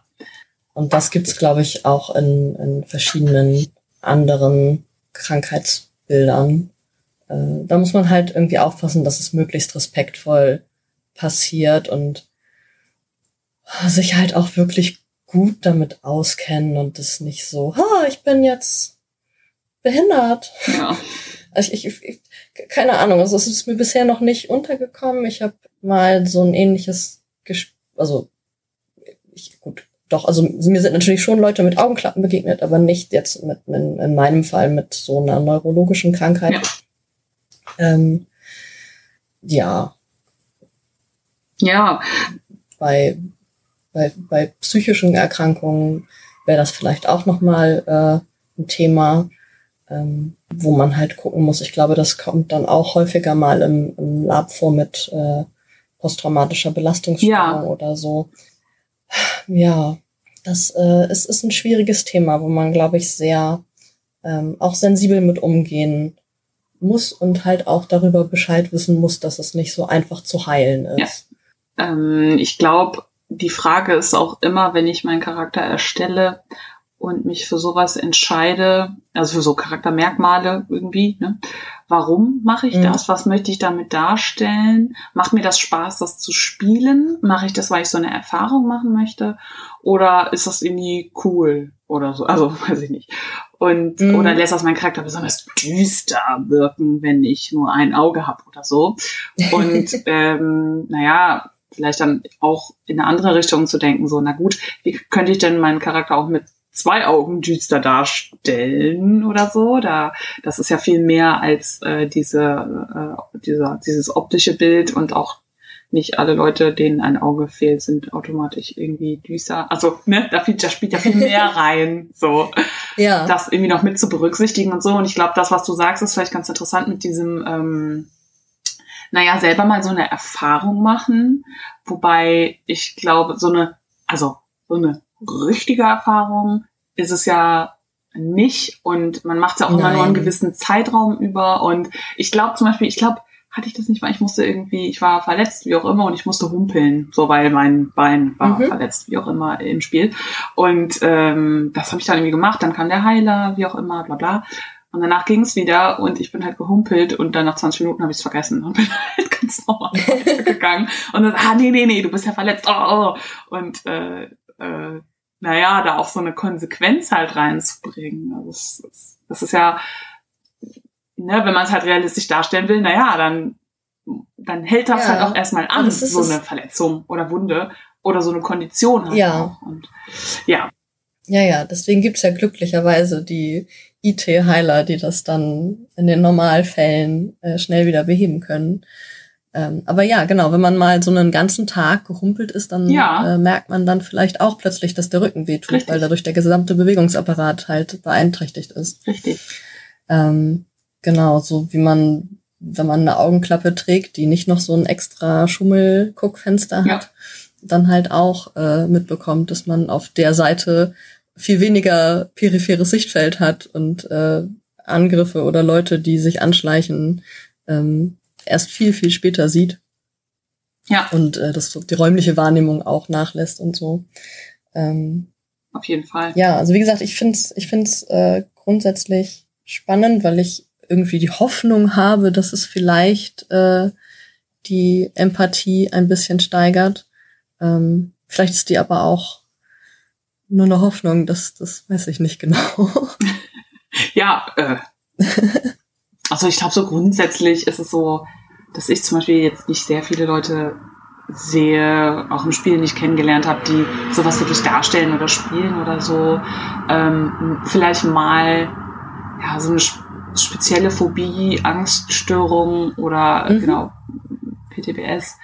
[SPEAKER 3] Und das gibt's, glaube ich, auch in, in verschiedenen anderen Krankheitsbildern. Äh, da muss man halt irgendwie aufpassen, dass es möglichst respektvoll passiert und sich halt auch wirklich gut damit auskennen und das nicht so, ha, ich bin jetzt behindert.
[SPEAKER 1] ja.
[SPEAKER 3] Also ich, ich, ich keine Ahnung, also es ist mir bisher noch nicht untergekommen. Ich habe mal so ein ähnliches, Ges also ich, gut, doch, also mir sind natürlich schon Leute mit Augenklappen begegnet, aber nicht jetzt mit, in, in meinem Fall mit so einer neurologischen Krankheit.
[SPEAKER 1] Ja.
[SPEAKER 3] Ähm, ja.
[SPEAKER 1] Ja.
[SPEAKER 3] Bei, bei, bei psychischen Erkrankungen wäre das vielleicht auch nochmal äh, ein Thema, ähm, wo man halt gucken muss. Ich glaube, das kommt dann auch häufiger mal im, im Lab vor mit äh, posttraumatischer Belastungsstörung ja. oder so. Ja, das äh, ist, ist ein schwieriges Thema, wo man, glaube ich, sehr ähm, auch sensibel mit umgehen muss und halt auch darüber Bescheid wissen muss, dass es nicht so einfach zu heilen ist.
[SPEAKER 1] Ja. Ähm, ich glaube, die Frage ist auch immer, wenn ich meinen Charakter erstelle und mich für sowas entscheide, also für so Charaktermerkmale irgendwie, ne? Warum mache ich mhm. das? Was möchte ich damit darstellen? Macht mir das Spaß, das zu spielen? Mache ich das, weil ich so eine Erfahrung machen möchte? Oder ist das irgendwie cool oder so? Also weiß ich nicht. Und mhm. oder lässt das mein Charakter besonders düster wirken, wenn ich nur ein Auge habe oder so? Und ähm, naja, vielleicht dann auch in eine andere Richtung zu denken, so, na gut, wie könnte ich denn meinen Charakter auch mit zwei Augen düster darstellen oder so. Da, das ist ja viel mehr als äh, diese, äh, dieser, dieses optische Bild und auch nicht alle Leute, denen ein Auge fehlt, sind automatisch irgendwie düster. Also, ne, da, da spielt ja viel mehr rein, so. Ja. Das irgendwie noch mit zu berücksichtigen und so. Und ich glaube, das, was du sagst, ist vielleicht ganz interessant mit diesem, ähm, naja, selber mal so eine Erfahrung machen. Wobei ich glaube, so eine, also so eine richtige Erfahrung ist es ja nicht und man macht es ja auch Nein. immer nur einen gewissen Zeitraum über und ich glaube zum Beispiel, ich glaube, hatte ich das nicht, weil ich musste irgendwie, ich war verletzt, wie auch immer, und ich musste humpeln, so weil mein Bein war mhm. verletzt, wie auch immer im Spiel. Und ähm, das habe ich dann irgendwie gemacht, dann kam der Heiler, wie auch immer, bla bla. Und danach ging es wieder und ich bin halt gehumpelt und dann nach 20 Minuten habe ich es vergessen und bin halt ganz normal gegangen. Und dann, ah, nee, nee, nee, du bist ja verletzt. Oh, oh. Und äh, äh, naja, da auch so eine Konsequenz halt reinzubringen. Also das, das, das ist ja, ne, wenn man es halt realistisch darstellen will, naja, dann, dann hält das ja. halt auch erstmal an, so eine Verletzung oder Wunde oder so eine Kondition halt
[SPEAKER 3] ja.
[SPEAKER 1] Und ja.
[SPEAKER 3] Ja, ja, deswegen gibt's ja glücklicherweise die IT-Heiler, die das dann in den Normalfällen äh, schnell wieder beheben können. Ähm, aber ja, genau, wenn man mal so einen ganzen Tag gehumpelt ist, dann ja. äh, merkt man dann vielleicht auch plötzlich, dass der Rücken wehtut, Richtig. weil dadurch der gesamte Bewegungsapparat halt beeinträchtigt ist.
[SPEAKER 1] Richtig.
[SPEAKER 3] Ähm, genau, so wie man, wenn man eine Augenklappe trägt, die nicht noch so ein extra Schummelguckfenster hat, ja. dann halt auch äh, mitbekommt, dass man auf der Seite viel weniger peripheres Sichtfeld hat und äh, Angriffe oder Leute, die sich anschleichen, ähm, erst viel, viel später sieht.
[SPEAKER 1] Ja.
[SPEAKER 3] Und äh, dass die räumliche Wahrnehmung auch nachlässt und so. Ähm,
[SPEAKER 1] Auf jeden Fall.
[SPEAKER 3] Ja, also wie gesagt, ich finde es ich find's, äh, grundsätzlich spannend, weil ich irgendwie die Hoffnung habe, dass es vielleicht äh, die Empathie ein bisschen steigert. Ähm, vielleicht ist die aber auch nur eine Hoffnung, das, das weiß ich nicht genau.
[SPEAKER 1] ja, äh, also ich glaube, so grundsätzlich ist es so, dass ich zum Beispiel jetzt nicht sehr viele Leute sehe, auch im Spiel nicht kennengelernt habe, die sowas wirklich darstellen oder spielen oder so. Ähm, vielleicht mal ja, so eine spezielle Phobie, Angststörung oder mhm. genau PTBS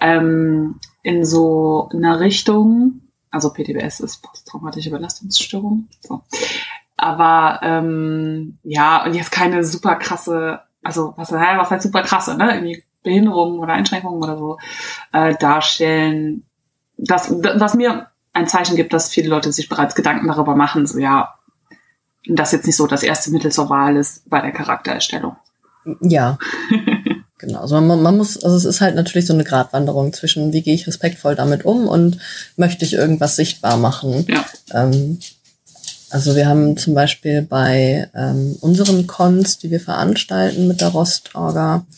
[SPEAKER 1] ähm, in so einer Richtung, also PTBS ist posttraumatische Belastungsstörung, so, aber ähm, ja, und jetzt keine super krasse, also was, was halt super krasse, ne? Irgendwie Behinderungen oder Einschränkungen oder so äh, darstellen. Das, was mir ein Zeichen gibt, dass viele Leute sich bereits Gedanken darüber machen, so ja, das jetzt nicht so das erste Mittel zur Wahl ist bei der Charaktererstellung.
[SPEAKER 3] Ja. genau. Also man, man muss, also es ist halt natürlich so eine Gratwanderung zwischen, wie gehe ich respektvoll damit um und möchte ich irgendwas sichtbar machen.
[SPEAKER 1] Ja.
[SPEAKER 3] Ähm, also wir haben zum Beispiel bei ähm, unseren Cons, die wir veranstalten mit der Rostorga,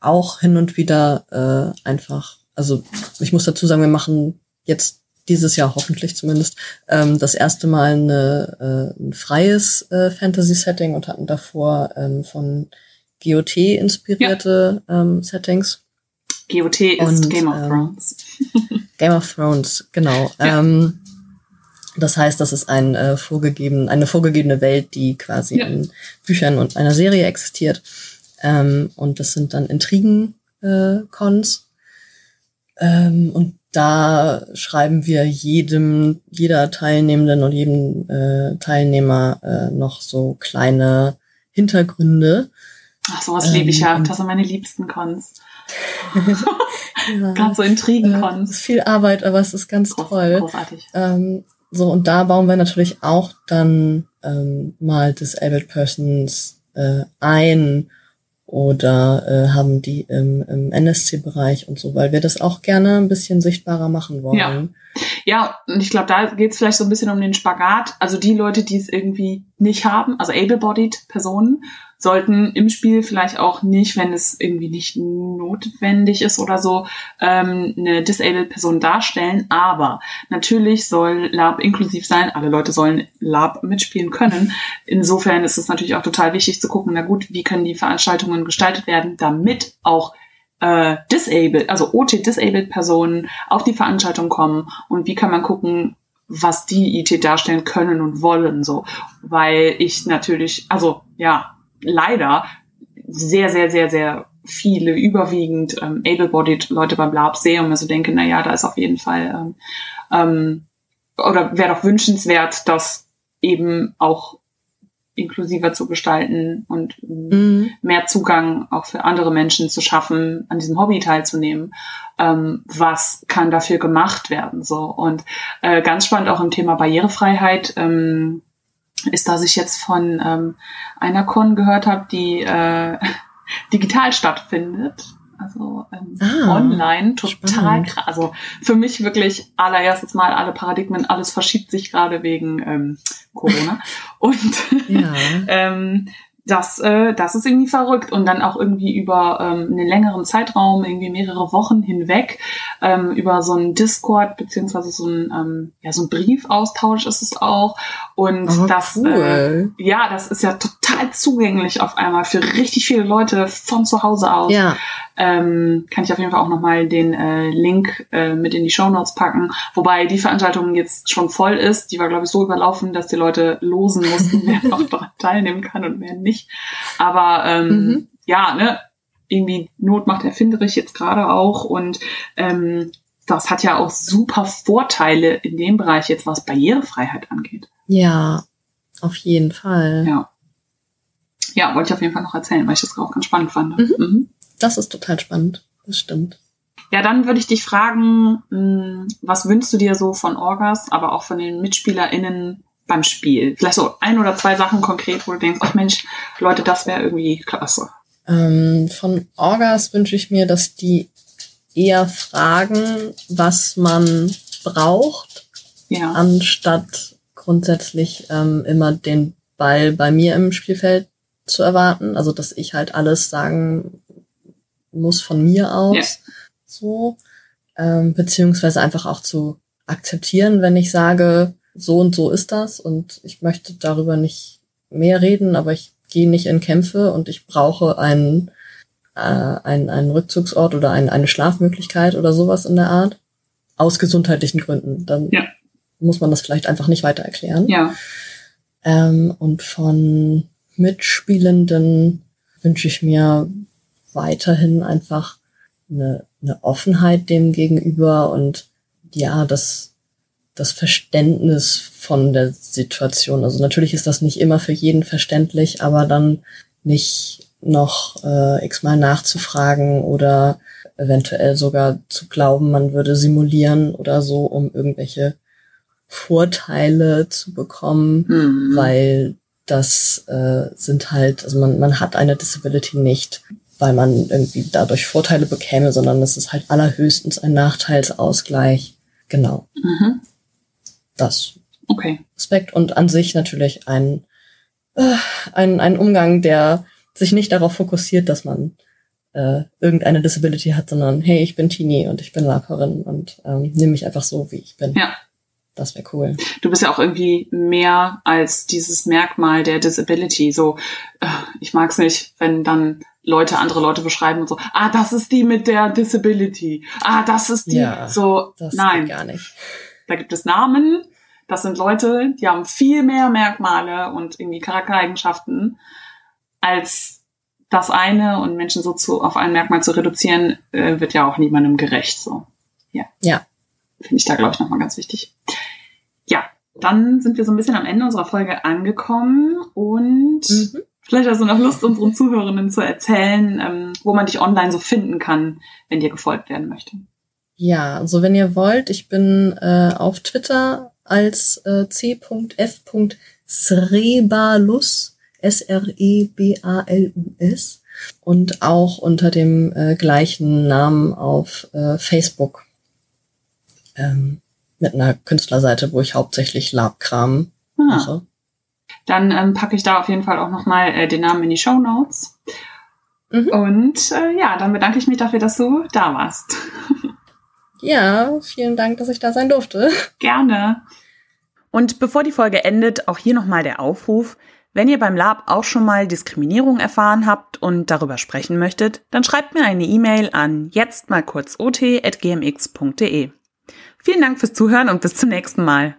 [SPEAKER 3] auch hin und wieder äh, einfach, also ich muss dazu sagen, wir machen jetzt dieses Jahr hoffentlich zumindest ähm, das erste Mal eine, äh, ein freies äh, Fantasy-Setting und hatten davor ähm, von GOT inspirierte ja. ähm, Settings.
[SPEAKER 1] GOT ist und, Game of ähm, Thrones.
[SPEAKER 3] Game of Thrones, genau. Ja. Ähm, das heißt, das ist ein, äh, vorgegeben, eine vorgegebene Welt, die quasi ja. in Büchern und einer Serie existiert. Ähm, und das sind dann Intrigen-Cons. Äh, ähm, und da schreiben wir jedem, jeder Teilnehmenden und jedem äh, Teilnehmer äh, noch so kleine Hintergründe.
[SPEAKER 1] Ach, sowas ähm, liebe ich ja. Das sind meine liebsten Cons. ja, Gerade so Intrigen-Cons.
[SPEAKER 3] Äh, viel Arbeit, aber es ist ganz Groß, toll.
[SPEAKER 1] Großartig.
[SPEAKER 3] Ähm, so, und da bauen wir natürlich auch dann ähm, mal Disabled Persons äh, ein oder äh, haben die im, im NSC-Bereich und so, weil wir das auch gerne ein bisschen sichtbarer machen wollen.
[SPEAKER 1] Ja, ja und ich glaube, da geht es vielleicht so ein bisschen um den Spagat. Also die Leute, die es irgendwie nicht haben, also able-bodied Personen sollten im Spiel vielleicht auch nicht, wenn es irgendwie nicht notwendig ist oder so, ähm, eine disabled Person darstellen. Aber natürlich soll Lab inklusiv sein. Alle Leute sollen Lab mitspielen können. Insofern ist es natürlich auch total wichtig zu gucken, na gut, wie können die Veranstaltungen gestaltet werden, damit auch äh, disabled, also OT-disabled Personen auf die Veranstaltung kommen und wie kann man gucken, was die IT darstellen können und wollen, so. Weil ich natürlich, also, ja, leider sehr, sehr, sehr, sehr viele überwiegend ähm, able-bodied Leute beim Lab sehe und mir so denke, na ja, da ist auf jeden Fall ähm, ähm, oder wäre doch wünschenswert, das eben auch inklusiver zu gestalten und mhm. mehr Zugang auch für andere Menschen zu schaffen, an diesem Hobby teilzunehmen. Ähm, was kann dafür gemacht werden? So und äh, ganz spannend auch im Thema Barrierefreiheit. Ähm, ist, dass ich jetzt von ähm, einer Con gehört habe, die äh, digital stattfindet. Also ähm, ah, online, total krass. Also für mich wirklich allererstes Mal alle Paradigmen, alles verschiebt sich gerade wegen ähm, Corona. Und ja. ähm, das, äh, das ist irgendwie verrückt. Und dann auch irgendwie über ähm, einen längeren Zeitraum, irgendwie mehrere Wochen hinweg, ähm, über so einen Discord, beziehungsweise so ein, ähm, ja, so ein Briefaustausch ist es auch. Und oh, das, cool. äh, ja, das ist ja total zugänglich auf einmal für richtig viele Leute von zu Hause aus.
[SPEAKER 3] Ja
[SPEAKER 1] ähm, kann ich auf jeden Fall auch nochmal den äh, Link äh, mit in die Show Notes packen. Wobei die Veranstaltung jetzt schon voll ist. Die war, glaube ich, so überlaufen, dass die Leute losen mussten, wer noch daran teilnehmen kann und wer nicht. Aber ähm, mhm. ja, ne, irgendwie Not macht erfinderisch jetzt gerade auch und ähm, das hat ja auch super Vorteile in dem Bereich jetzt, was Barrierefreiheit angeht.
[SPEAKER 3] Ja, auf jeden Fall.
[SPEAKER 1] Ja. Ja, wollte ich auf jeden Fall noch erzählen, weil ich das auch ganz spannend fand.
[SPEAKER 3] Mhm. Mhm. Das ist total spannend. Das stimmt.
[SPEAKER 1] Ja, dann würde ich dich fragen, hm, was wünschst du dir so von Orgas, aber auch von den MitspielerInnen beim Spiel? Vielleicht so ein oder zwei Sachen konkret, wo du denkst, ach Mensch, Leute, das wäre irgendwie klasse.
[SPEAKER 3] Ähm, von Orgas wünsche ich mir, dass die eher fragen, was man braucht, ja. anstatt grundsätzlich ähm, immer den Ball bei mir im Spielfeld zu erwarten. Also, dass ich halt alles sagen muss von mir aus. Ja. So. Ähm, beziehungsweise einfach auch zu akzeptieren, wenn ich sage, so und so ist das und ich möchte darüber nicht mehr reden, aber ich gehe nicht in Kämpfe und ich brauche einen, äh, einen, einen Rückzugsort oder ein, eine Schlafmöglichkeit oder sowas in der Art. Aus gesundheitlichen Gründen. Dann ja. muss man das vielleicht einfach nicht weiter erklären.
[SPEAKER 1] Ja.
[SPEAKER 3] Ähm, und von Mitspielenden wünsche ich mir weiterhin einfach eine, eine Offenheit dem gegenüber und ja, das, das Verständnis von der Situation. Also natürlich ist das nicht immer für jeden verständlich, aber dann nicht noch äh, x-mal nachzufragen oder eventuell sogar zu glauben, man würde simulieren oder so, um irgendwelche Vorteile zu bekommen, mhm. weil das äh, sind halt, also man, man hat eine Disability nicht, weil man irgendwie dadurch Vorteile bekäme, sondern es ist halt allerhöchstens ein Nachteilsausgleich. Genau.
[SPEAKER 1] Mhm.
[SPEAKER 3] Das.
[SPEAKER 1] Okay.
[SPEAKER 3] Aspekt und an sich natürlich ein, äh, ein, ein Umgang, der sich nicht darauf fokussiert, dass man äh, irgendeine Disability hat, sondern hey, ich bin Teenie und ich bin Laperin und ähm, nehme mich einfach so, wie ich bin.
[SPEAKER 1] Ja.
[SPEAKER 3] Das wäre cool.
[SPEAKER 1] Du bist ja auch irgendwie mehr als dieses Merkmal der Disability. So, äh, ich mag's nicht, wenn dann Leute andere Leute beschreiben und so, ah, das ist die mit der Disability. Ah, das ist die. Ja, so, nein.
[SPEAKER 3] gar nicht.
[SPEAKER 1] Da gibt es Namen. Das sind Leute, die haben viel mehr Merkmale und irgendwie Charaktereigenschaften als das eine und Menschen so zu, auf ein Merkmal zu reduzieren, äh, wird ja auch niemandem gerecht. So. Ja.
[SPEAKER 3] Ja.
[SPEAKER 1] Finde ich da, glaube ich, nochmal ganz wichtig. Ja, dann sind wir so ein bisschen am Ende unserer Folge angekommen und
[SPEAKER 3] Mhm.
[SPEAKER 1] vielleicht hast du noch Lust, unseren Zuhörenden zu erzählen, ähm, wo man dich online so finden kann, wenn dir gefolgt werden möchte.
[SPEAKER 3] Ja, also wenn ihr wollt, ich bin äh, auf Twitter als äh, c.f.srebalus, S-R-E-B-A-L-U-S und auch unter dem äh, gleichen Namen auf äh, Facebook ähm, mit einer Künstlerseite, wo ich hauptsächlich Labkram
[SPEAKER 1] Ah,
[SPEAKER 3] mache.
[SPEAKER 1] dann ähm, packe ich da auf jeden Fall auch nochmal äh, den Namen in die Show Notes.
[SPEAKER 3] Mhm.
[SPEAKER 1] Und äh, ja, dann bedanke ich mich dafür, dass du da warst.
[SPEAKER 3] Ja, vielen Dank, dass ich da sein durfte.
[SPEAKER 1] Gerne.
[SPEAKER 2] Und bevor die Folge endet, auch hier nochmal der Aufruf. Wenn ihr beim Lab auch schon mal Diskriminierung erfahren habt und darüber sprechen möchtet, dann schreibt mir eine E-Mail an jetzt mal kurz ot.gmx.de. Vielen Dank fürs Zuhören und bis zum nächsten Mal.